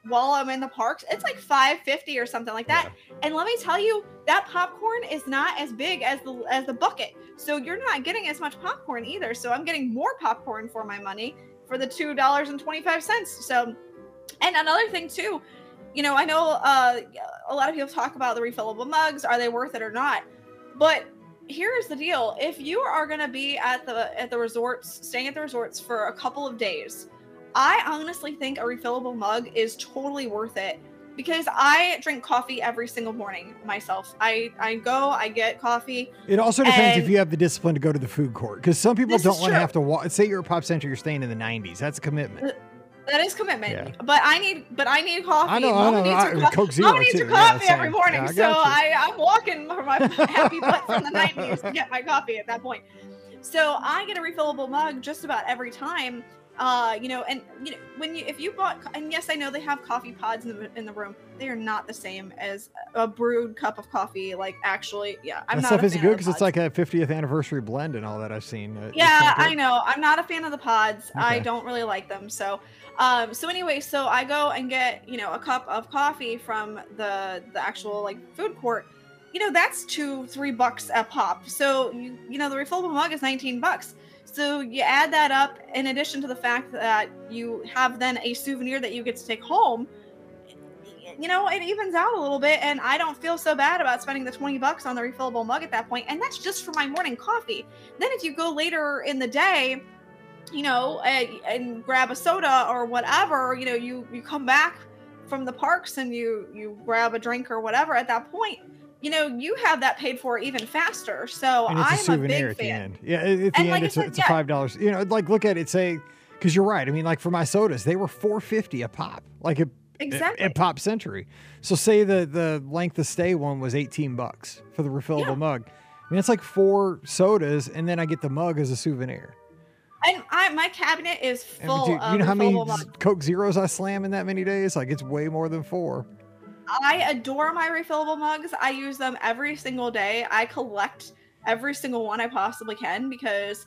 Speaker 3: while I'm in the parks, it's like five fifty or something like that. And let me tell you, that popcorn is not as big as the as the bucket. So you're not getting as much popcorn either. So I'm getting more popcorn for my money for the two dollars and twenty five cents. So, and another thing too, you know, I know uh, a lot of people talk about the refillable mugs. Are they worth it or not? But here's the deal: if you are going to be at the at the resorts, staying at the resorts for a couple of days, I honestly think a refillable mug is totally worth it because I drink coffee every single morning myself. I I go, I get coffee.
Speaker 1: It also depends if you have the discipline to go to the food court because some people don't want to have to walk. Say you're a Pop Century, you're staying in the 90s. That's a commitment.
Speaker 3: That is commitment.
Speaker 1: Yeah.
Speaker 3: But I need but I need coffee.
Speaker 1: I know, I
Speaker 3: Mama
Speaker 1: know.
Speaker 3: needs
Speaker 1: I-
Speaker 3: her co-
Speaker 1: Coke Zero
Speaker 3: Mama needs
Speaker 1: too.
Speaker 3: her
Speaker 1: Yeah,
Speaker 3: coffee every morning.
Speaker 1: Yeah, I
Speaker 3: so. I, I'm walking for my happy butt from the 90s to get my coffee at that point. So I get a refillable mug just about every time. Uh, you know, and you know when you if you bought and yes, I know they have coffee pods in the in the room. They are not the same as a brewed cup of coffee. Like actually, yeah, I'm
Speaker 1: that
Speaker 3: not.
Speaker 1: stuff isn't good because it's like a 50th anniversary blend and all that I've seen. Uh,
Speaker 3: Yeah, I know. I'm not a fan of the pods. I don't really like them. So, um, so anyway, so I go and get you know a cup of coffee from the the actual like food court. You know that's two three bucks a pop. So you you know the refillable mug is 19 bucks. So you add that up in addition to the fact that you have then a souvenir that you get to take home. You know, it evens out a little bit, and I don't feel so bad about spending the 20 bucks on the refillable mug at that point, and that's just for my morning coffee. Then if you go later in the day, you know, and, and grab a soda or whatever, you know, you you come back from the parks and you you grab a drink or whatever at that point, you know, you have that paid for even faster. So
Speaker 1: and it's a
Speaker 3: I'm a,
Speaker 1: souvenir
Speaker 3: big
Speaker 1: at the
Speaker 3: fan.
Speaker 1: end. Yeah, at the
Speaker 3: And
Speaker 1: end,
Speaker 3: like
Speaker 1: it's, a,
Speaker 3: said,
Speaker 1: it's
Speaker 3: yeah.
Speaker 1: a five dollars. You know, like look at it, say, because you're right. I mean, like for my sodas, they were four fifty a pop, like at,
Speaker 3: Exactly.
Speaker 1: at Pop Century. So say the the length of stay one was eighteen bucks for the refillable
Speaker 3: Yeah.
Speaker 1: mug. I mean, it's like four sodas, and then I get the mug as a souvenir.
Speaker 3: And I my cabinet is full
Speaker 1: dude, you know how many
Speaker 3: mugs.
Speaker 1: Coke Zeros I slam in that many days? Like it's way more than four.
Speaker 3: I adore my refillable mugs. I use them every single day. I collect every single one I possibly can because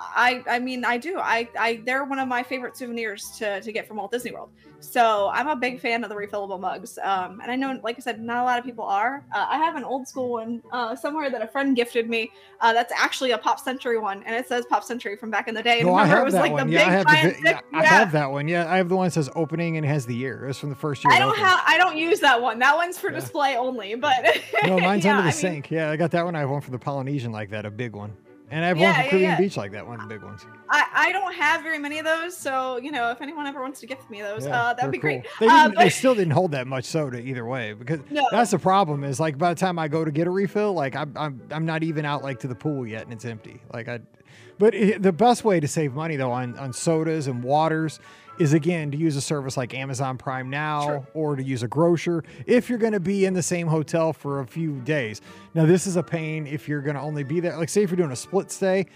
Speaker 3: I I mean I do. I I they're one of my favorite souvenirs to to get from Walt Disney World. So I'm a big fan of the refillable mugs. Um, and I know, like I said, not a lot of people are. Uh, I have an old school one uh, somewhere that a friend gifted me. Uh, that's actually a Pop Century one, and it says Pop Century from back in the day. And
Speaker 1: No, I have
Speaker 3: it was
Speaker 1: that
Speaker 3: like
Speaker 1: one.
Speaker 3: the
Speaker 1: Yeah, I have
Speaker 3: giant
Speaker 1: vi- yeah,
Speaker 3: stick-
Speaker 1: I have that one. Yeah, I have the one that says opening and has the year. It was from the first year.
Speaker 3: I don't have. I don't use that one. That one's for
Speaker 1: Yeah.
Speaker 3: display only. But
Speaker 1: No, mine's under the
Speaker 3: I mean,
Speaker 1: sink. Yeah, I got that one. I have one for the Polynesian like that, a big one. And I have
Speaker 3: Yeah,
Speaker 1: one for
Speaker 3: yeah,
Speaker 1: Caribbean
Speaker 3: yeah.
Speaker 1: Beach like that, one of the big ones.
Speaker 3: I, I don't have very many of those, so you know, if anyone ever wants to gift me those, uh, that'd be great.
Speaker 1: cool. They,
Speaker 3: Uh,
Speaker 1: didn't, they still didn't hold that much soda either way because
Speaker 3: No.
Speaker 1: that's the problem. Is like by the time I go to get a refill, like I'm I'm, I'm not even out like to the pool yet and it's empty. Like I, but it, the best way to save money though on on sodas and waters is again to use a service like Amazon Prime Now
Speaker 3: Sure.
Speaker 1: or to use a grocer if you're going to be in the same hotel for a few days. Now this is a pain if you're going to only be there. Like say if you're doing a split stay.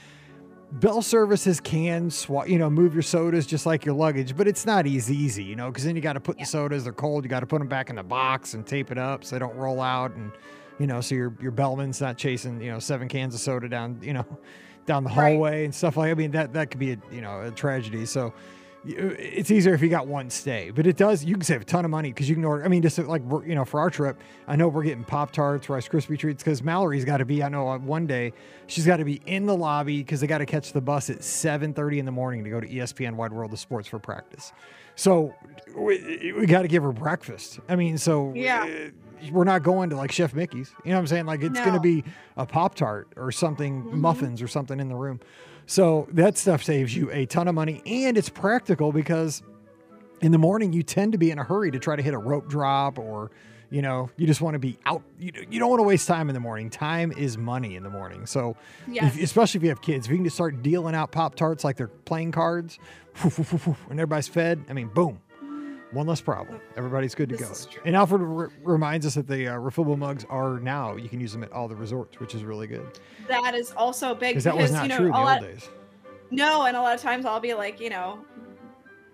Speaker 1: Bell services can swap, you know, move your sodas just like your luggage, but it's not easy, easy, you know, because then you got to put
Speaker 3: Yeah.
Speaker 1: the sodas, they're cold, you got to put them back in the box and tape it up so they don't roll out, and you know, so your your bellman's not chasing, you know, seven cans of soda down, you know, down the
Speaker 3: Right.
Speaker 1: hallway and stuff like. I mean, that that could be a you know a tragedy. So it's easier if you got one stay, but it does. You can save a ton of money because you can order. I mean, just like we're- you know, for our trip, I know we're getting Pop Tarts, Rice Krispie treats because Mallory's got to be. I know uh, one day she's got to be in the lobby because they got to catch the bus at seven thirty in the morning to go to ESPN Wide World of Sports for practice. So we, we got to give her breakfast. I mean, so
Speaker 3: Yeah.
Speaker 1: uh, we're not going to like Chef Mickey's. You know what I'm saying? Like it's going to be a Pop Tart or something,
Speaker 3: Mhm.
Speaker 1: muffins or something in the room. So that stuff saves you a ton of money and it's practical because in the morning you tend to be in a hurry to try to hit a rope drop or you know you just want to be out you, you don't want to waste time in the morning. Time is money in the morning. So
Speaker 3: Yes.
Speaker 1: if, especially if you have kids if you can just start dealing out pop tarts like they're playing cards and everybody's fed i mean boom one less problem. Everybody's good to
Speaker 3: This
Speaker 1: go. and alfred re- reminds us that the uh, refillable mugs are now you can use them at all the resorts which is really good.
Speaker 3: That is also big
Speaker 1: because that was not
Speaker 3: you know,
Speaker 1: true in the old
Speaker 3: lot,
Speaker 1: days.
Speaker 3: No, and a lot of times I'll be like, you know,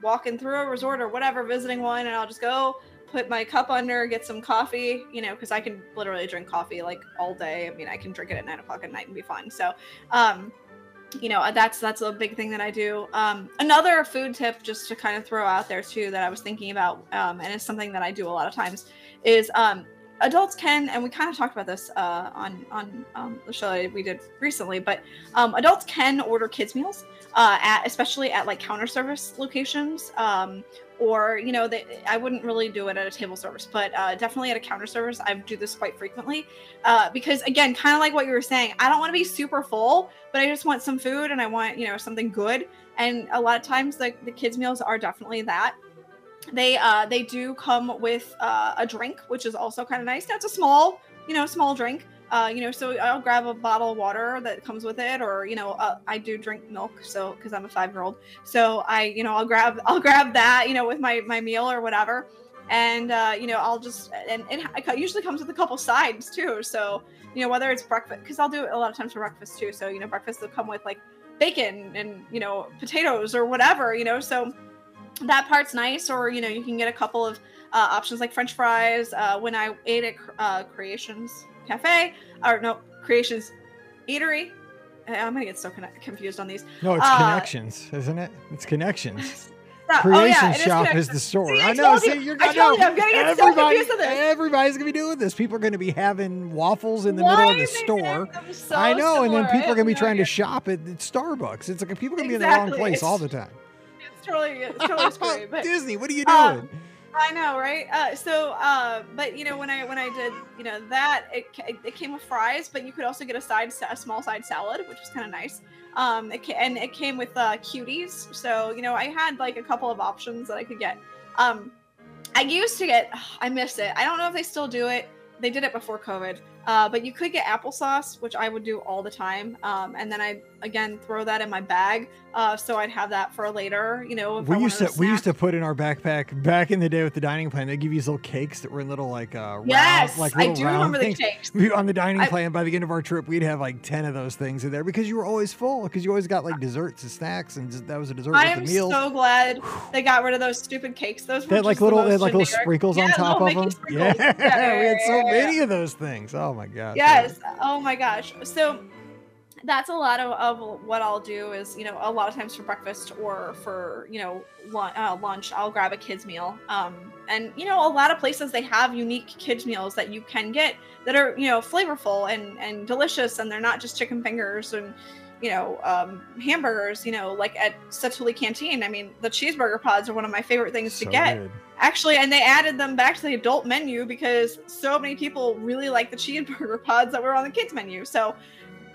Speaker 3: walking through a resort or whatever, visiting one, and I'll just go put my cup under, get some coffee, you know, because I can literally drink coffee like all day. I mean, I can drink it at nine o'clock at night and be fine. So, um, you know, that's that's a big thing that I do. Um, another food tip, just to kind of throw out there too, that I was thinking about, um, and it's something that I do a lot of times, is um, adults can, and we kind of talked about this uh, on on um, the show we did recently, but um, adults can order kids meals uh, at especially at like counter service locations. Or you know, they, I wouldn't really do it at a table service, but uh, definitely at a counter service, I do this quite frequently. Uh, because again, kind of like what you were saying, I don't want to be super full, but I just want some food and I want you know something good. And a lot of times, the, the kids meals are definitely that. They uh they do come with uh, a drink which is also kind of nice that's a small you know small drink uh you know so i'll grab a bottle of water that comes with it or you know uh, i do drink milk so because i'm a five year old so i you know i'll grab i'll grab that you know with my my meal or whatever and uh you know i'll just and it usually comes with a couple sides too so you know whether it's breakfast because i'll do it a lot of times for breakfast too so you know breakfast will come with like bacon and you know potatoes or whatever you know so that part's nice or you know you can get a couple of uh, options like french fries uh, when i ate at uh, creations cafe or no creations eatery i'm gonna get so con- confused on these
Speaker 1: no it's
Speaker 3: Uh,
Speaker 1: connections isn't it it's connections
Speaker 3: oh,
Speaker 1: creation
Speaker 3: yeah,
Speaker 1: shop is
Speaker 3: Connections.
Speaker 1: the store
Speaker 3: See,
Speaker 1: i
Speaker 3: I
Speaker 1: know see
Speaker 3: you.
Speaker 1: you're
Speaker 3: I
Speaker 1: know.
Speaker 3: you, I'm gonna get so
Speaker 1: everybody,
Speaker 3: confused with this.
Speaker 1: everybody's gonna be doing this people are gonna be having waffles in the
Speaker 3: Why
Speaker 1: middle of the store
Speaker 3: so
Speaker 1: I know, and then people are gonna be trying to shop at at Starbucks. It's like people are gonna be in the wrong place all the time.
Speaker 3: it's totally it's totally screwy but
Speaker 1: Disney, what are you doing?
Speaker 3: Um, I know, right? Uh, so, uh, but you know, when I when I did, you know, that it, ca- it came with fries, but you could also get a side a small side salad, which was kind of nice. Um, it and it came with uh, cuties, so you know, I had like a couple of options that I could get. Um, I used to get, I miss it. I don't know if they still do it. They did it before COVID, uh, but you could get applesauce, which I would do all the time. Um, and then I again throw that in my bag, uh, so I'd have that for later. You know, if I
Speaker 1: we used to we used to put in our backpack back in the day with the dining plan. They give you these little cakes that were in little like uh round,
Speaker 3: Yes,
Speaker 1: like
Speaker 3: I
Speaker 1: little
Speaker 3: do
Speaker 1: round
Speaker 3: remember the cakes.
Speaker 1: We, on the dining
Speaker 3: I-
Speaker 1: plan, by the end of our trip, we'd have like ten of those things in there because you were always full. Because you always got like desserts and snacks, and just, that was a dessert
Speaker 3: I
Speaker 1: with
Speaker 3: am
Speaker 1: the meals.
Speaker 3: so glad they got rid of those stupid cakes. Those were
Speaker 1: they had like little, they had like little
Speaker 3: generic-
Speaker 1: sprinkles on top
Speaker 3: little
Speaker 1: of them.
Speaker 3: Mickey
Speaker 1: Yeah,
Speaker 3: sprinkles.
Speaker 1: we had so
Speaker 3: yeah, yeah.
Speaker 1: many of those things. Oh my god.
Speaker 3: Yes. Oh my gosh. So that's a lot of, of what I'll do is, you know, a lot of times for breakfast or for, you know, lunch, uh, lunch I'll grab a kids meal. Um, and, you know, a lot of places they have unique kids meals that you can get that are, you know, flavorful and, and delicious. And they're not just chicken fingers and, you know, um, hamburgers, you know, like at Satu'li Canteen. I mean, the cheeseburger pods are one of my favorite things to get
Speaker 1: good.
Speaker 3: actually and they added them back to the adult menu because so many people really like the cheeseburger pods that were on the kids menu so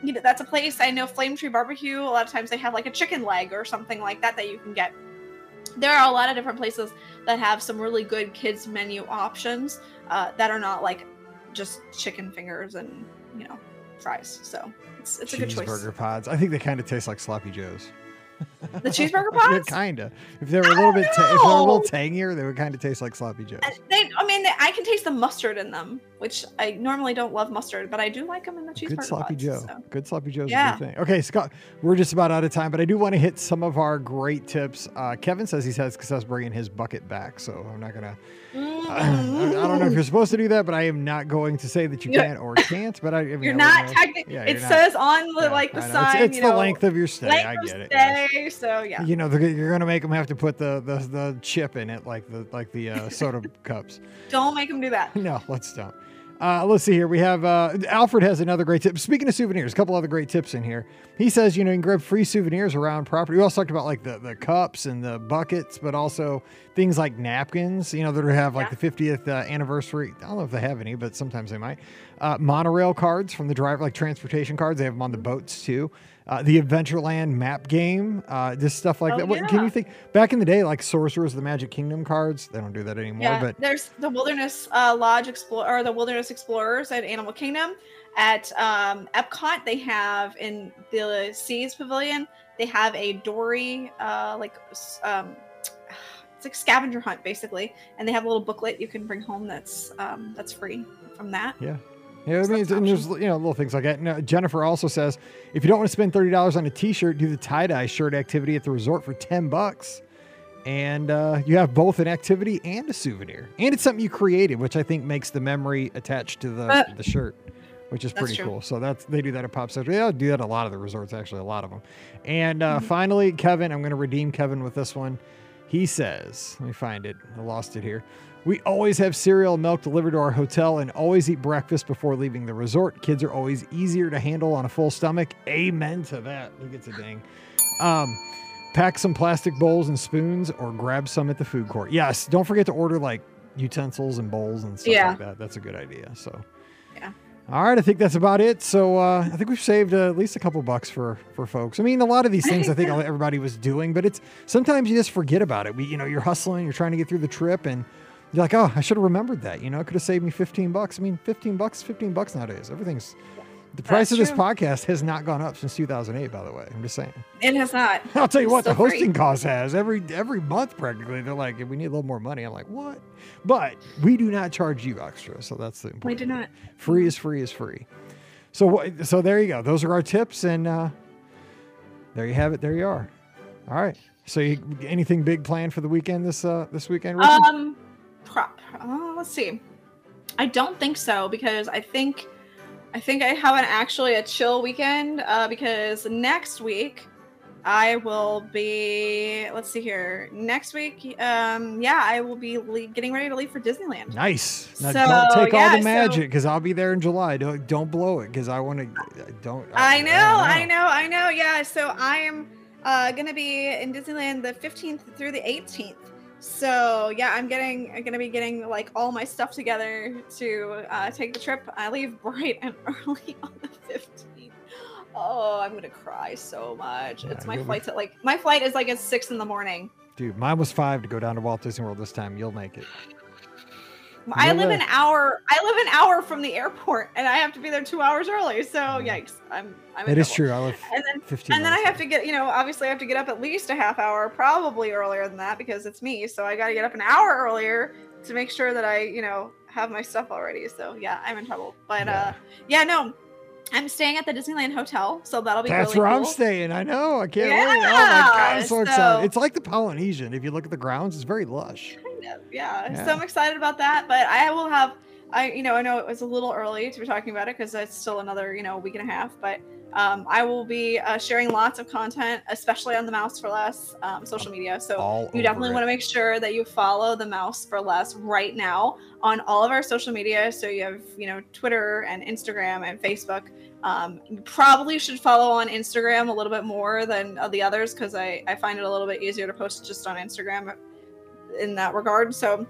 Speaker 3: you know that's a place i know flame tree barbecue a lot of times they have like a chicken leg or something like that that you can get there are a lot of different places that have some really good kids menu options uh, that are not like just chicken fingers and you know fries so it's, a good choice
Speaker 1: Cheeseburger pods. I think they kind of taste like sloppy joes.
Speaker 3: the cheeseburger pods
Speaker 1: kind of. If they were a little bit, ta- if they were a little tangier, they would kind of taste like sloppy joes.
Speaker 3: They, I mean, I can taste the mustard in them, which I normally don't love mustard, but I do like them in the cheeseburger
Speaker 1: Good sloppy
Speaker 3: pods,
Speaker 1: Joe.
Speaker 3: so.
Speaker 1: Good sloppy Joe's
Speaker 3: Yeah.
Speaker 1: a good thing. Okay, Scott, we're just about out of time, but I do want to hit some of our great tips. Uh, Kevin says he's had success bringing his bucket back, so I'm not gonna. I don't know if you're supposed to do that, but I am not going to say that you
Speaker 3: Yeah.
Speaker 1: can or can't. But I, I mean,
Speaker 3: You're
Speaker 1: I
Speaker 3: not
Speaker 1: know.
Speaker 3: technically.
Speaker 1: Yeah,
Speaker 3: it
Speaker 1: you're not-
Speaker 3: says on the
Speaker 1: Yeah,
Speaker 3: like the
Speaker 1: I know.
Speaker 3: sign.
Speaker 1: It's, it's
Speaker 3: you
Speaker 1: the
Speaker 3: know,
Speaker 1: length of your stay.
Speaker 3: length
Speaker 1: I
Speaker 3: of
Speaker 1: get it. yes.
Speaker 3: stay, So yeah.
Speaker 1: You know, you're gonna make them have to put the the, the chip in it, like the like the uh, soda cups.
Speaker 3: Don't make them do that.
Speaker 1: No, let's don't. Uh, let's see here. We have uh, Alfred has another great tip. Speaking of souvenirs, a couple other great tips in here. He says, you know, you can grab free souvenirs around property. We also talked about like the, the cups and the buckets, but also things like napkins, you know, that have like the 50th uh, anniversary. I don't know if they have any, but sometimes they might. Uh, monorail cards from the driver, like transportation cards. They have them on the boats too. Uh, the Adventureland map game, uh, just stuff like
Speaker 3: Oh,
Speaker 1: that. What, Can you think back in the day, like Sorcerers of the Magic Kingdom cards? They don't do that anymore,
Speaker 3: Yeah,
Speaker 1: but
Speaker 3: there's the Wilderness uh, Lodge Explore or the Wilderness Explorers at Animal Kingdom. At um, Epcot, they have in the Seas Pavilion, they have a Dory uh, like um, it's like scavenger hunt basically, and they have a little booklet you can bring home that's um, that's free from that.
Speaker 1: Yeah. Yeah, I mean, it's- and there's you know little things like that. Now, Jennifer also says if you don't want to spend thirty dollars on a T-shirt, do the tie-dye shirt activity at the resort for ten bucks, and uh, you have both an activity and a souvenir, and it's something you created, which I think makes the memory attached to the
Speaker 3: Uh,
Speaker 1: the shirt, which is pretty
Speaker 3: true.
Speaker 1: cool. So that's they do that at Pop Century. They do that at a lot of the resorts, actually, a lot of them. And uh,
Speaker 3: Mm-hmm.
Speaker 1: finally, Kevin, I'm going to redeem Kevin with this one. He says, let me find it. I lost it here. We always have cereal and milk delivered to our hotel and always eat breakfast before leaving the resort. Kids are always easier to handle on a full stomach. Amen to that. He gets a ding. Um, pack some plastic bowls and spoons or grab some at the food court. Yes, don't forget to order like utensils and bowls and stuff
Speaker 3: Yeah.
Speaker 1: like that. That's a good idea. So,
Speaker 3: Yeah.
Speaker 1: All right, I think that's about it. So uh, I think we've saved uh, at least a couple bucks for for folks. I mean, a lot of these things I think everybody was doing, but it's sometimes you just forget about it. We, you know, you're hustling, you're trying to get through the trip, and you're like, oh, I should have remembered that. You know, it could have saved me 15 bucks. I mean, 15 bucks, 15 bucks nowadays. Everything's the price
Speaker 3: That's
Speaker 1: of this
Speaker 3: true.
Speaker 1: podcast has not gone up since 2008. By the way, I'm just saying.
Speaker 3: It has not.
Speaker 1: I'll tell you
Speaker 3: It's
Speaker 1: what, the
Speaker 3: free.
Speaker 1: hosting cost has every every month practically. They're like, if we need a little more money. I'm like, what? But we do not charge you extra, so that's the important.
Speaker 3: We do not.
Speaker 1: Free is free is free. So? So there you go. Those are our tips, and uh, there you have it. There you are. All right. So you, anything big planned for the weekend this uh this weekend? Ricky?
Speaker 3: Um. Uh, let's see. I don't think so because I think, I think I have an actually a chill weekend. Uh, because next week, I will be. Let's see here. Next week, um, yeah, I will be le- getting ready to leave for Disneyland.
Speaker 1: nice. Now,
Speaker 3: so,
Speaker 1: don't take all the magic because I'll be there in July. Don't don't blow it because I want to. Don't.
Speaker 3: I know, I know, I know. Yeah, so I am uh, gonna be in Disneyland the 15th through the 18th. So yeah, I'm getting, I'm gonna be getting like all my stuff together to uh, take the trip. I leave bright and early on the 15th. Oh, I'm gonna cry so much.
Speaker 1: Yeah,
Speaker 3: it's my
Speaker 1: you'll be-
Speaker 3: flight's at like my flight is like at six in the morning.
Speaker 1: Dude, mine was five to go down to Walt Disney World this time. You'll make it.
Speaker 3: I live an hour. I live an hour from the airport, and I have to be there two hours early. So yikes, I'm. I'm in
Speaker 1: That is true. I live
Speaker 3: And then
Speaker 1: 15
Speaker 3: and then I have to get, you know, obviously I have to get up at least a half hour, probably earlier than that because it's me. So I got to get up an hour earlier to make sure that I, you know, have my stuff already. So yeah, I'm in trouble. But uh yeah, no. I'm staying at the Disneyland Hotel, so that'll be
Speaker 1: That's
Speaker 3: really
Speaker 1: where I'm staying. I know. I can't wait. Oh my god, I'm so,
Speaker 3: Yeah,
Speaker 1: excited. It's like the Polynesian. If you look at the grounds, it's very lush.
Speaker 3: Yeah.
Speaker 1: Yeah.
Speaker 3: So I'm excited about that. But I will have, I, you know, I know it was a little early to be talking about it because it's still another, you know, week and a half. But um, I will be uh, sharing lots of content, especially on the Mouse for Less um, social media. So
Speaker 1: All
Speaker 3: you definitely want to make sure that you follow the Mouse for Less right now on all of our social media. So you have, you know, Twitter and Instagram and Facebook. Um, you probably should follow on Instagram a little bit more than uh, the others because I, I find it a little bit easier to post just on Instagram in that regard. So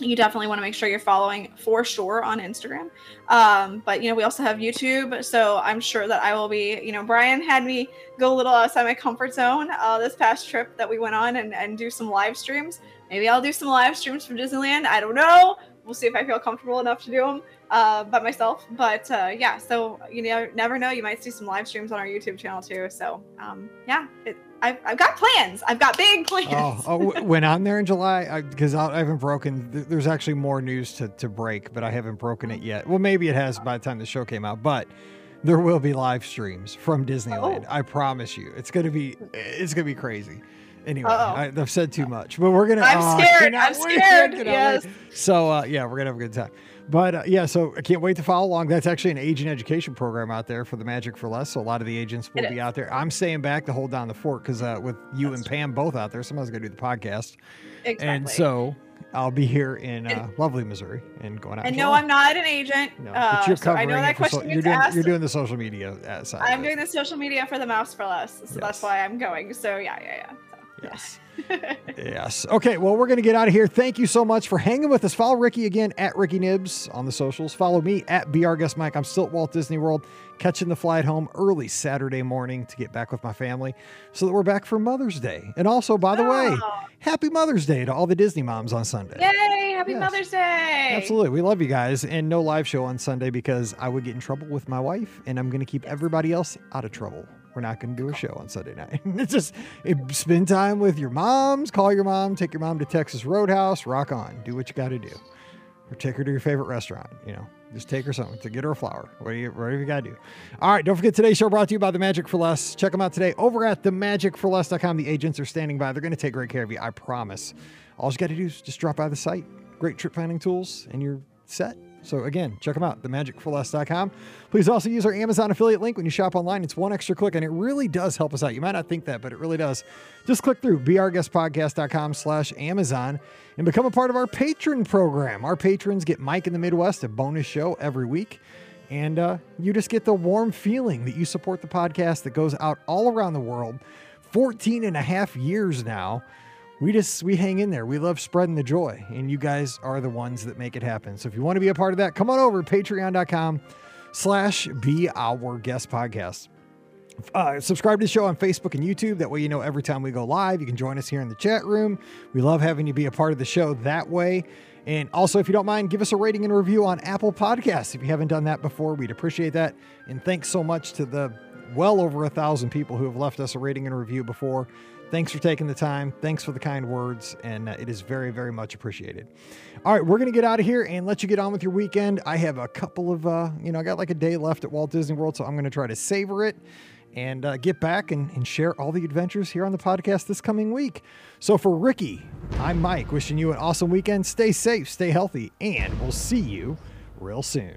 Speaker 3: you definitely want to make sure you're following for sure on Instagram. Um, but you know, we also have YouTube, so I'm sure that I will be. You know, Brian had me go a little outside my comfort zone uh, this past trip that we went on and, and do some live streams. Maybe I'll do some live streams from Disneyland. I don't know. We'll see if I feel comfortable enough to do them uh, by myself. But uh, yeah, so you know, never know. You might see some live streams on our YouTube channel too. So um, yeah, it, I've, I've got plans. I've got big plans.
Speaker 1: Oh, oh when I'm there in July, because I, I haven't broken. There's actually more news to, to break, but I haven't broken it yet. Well, maybe it has by the time the show came out, but there will be live streams from Disneyland.
Speaker 3: Oh.
Speaker 1: I promise you, it's gonna be it's gonna be crazy. Anyway,
Speaker 3: Uh-oh.
Speaker 1: I, I've said too much, but we're gonna.
Speaker 3: I'm
Speaker 1: oh,
Speaker 3: scared. I'm
Speaker 1: wait,
Speaker 3: scared. Yes.
Speaker 1: wait. So uh, yeah, we're gonna have a good time. But uh, yeah, so I can't wait to follow along. That's actually an agent education program out there for the Magic for Less. So a lot of the agents will
Speaker 3: It
Speaker 1: be
Speaker 3: is.
Speaker 1: out there. I'm staying back to hold down the fort because uh, with you and Pam both out there, somebody's gonna do the podcast.
Speaker 3: exactly.
Speaker 1: And so I'll be here in uh,
Speaker 3: And-
Speaker 1: lovely Missouri and going out.
Speaker 3: And no, I'm not an agent.
Speaker 1: No,
Speaker 3: uh,
Speaker 1: but you're
Speaker 3: so I know that
Speaker 1: for so-
Speaker 3: question
Speaker 1: you're doing
Speaker 3: asked.
Speaker 1: you're doing the social media uh, side.
Speaker 3: I'm doing the social media for the Mouse for Less, so
Speaker 1: Yes.
Speaker 3: that's why I'm going. So yeah, yeah, yeah.
Speaker 1: Yes. yes. Okay. Well, we're going to get out of here. Thank you so much for hanging with us. Follow Ricky again at Ricky Nibs on the socials. Follow me at BR Guest Mike. I'm still at Walt Disney World, catching the flight home early Saturday morning to get back with my family so that we're back for Mother's Day. And also, by the way,
Speaker 3: Oh,
Speaker 1: happy Mother's Day to all the Disney moms on Sunday.
Speaker 3: yay! Happy
Speaker 1: Yes.
Speaker 3: Mother's Day.
Speaker 1: Absolutely. We love you guys. And no live show on Sunday because I would get in trouble with my wife and I'm going to keep everybody else out of trouble. We're not going to do a show on Sunday night. it's just it, spend time with your moms, call your mom, take your mom to Texas Roadhouse, rock on, do what you got to do. Or take her to your favorite restaurant, you know. Just take her something to get her a flower. What do you, whatever you got to do. All right. Don't forget today's show brought to you by The Magic for Less. Check them out today over at themagicforless.com. The agents are standing by. They're going to take great care of you. I promise. All you got to do is just drop by the site. Great trip planning tools, and you're set. So again, check them out, themagicforless.com. Please also use our Amazon affiliate link when you shop online. It's one extra click and it really does help us out. You might not think that, but it really does. Just click through beourguestpodcast.com slash Amazon and become a part of our patron program. Our patrons get Mike in the Midwest, a bonus show every week. And uh, you just get the warm feeling that you support the podcast that goes out all around the world. 14 and a half years now we just we hang in there. We love spreading the joy, and you guys are the ones that make it happen. So if you want to be a part of that, come on over patreon.com slash be our guest podcast. Uh, subscribe to the show on Facebook and YouTube. That way, you know every time we go live, you can join us here in the chat room. We love having you be a part of the show that way. And also, if you don't mind, give us a rating and review on Apple Podcasts. If you haven't done that before, we'd appreciate that. And thanks so much to the well over a thousand people who have left us a rating and review before. Thanks for taking the time. Thanks for the kind words. And uh, it is very, very much appreciated. All right, we're going to get out of here and let you get on with your weekend. I have a couple of, uh, you know, I got like a day left at Walt Disney World, so I'm going to try to savor it and uh, get back and, and share all the adventures here on the podcast this coming week. So for Ricky, I'm Mike, wishing you an awesome weekend. Stay safe, stay healthy, and we'll see you real soon.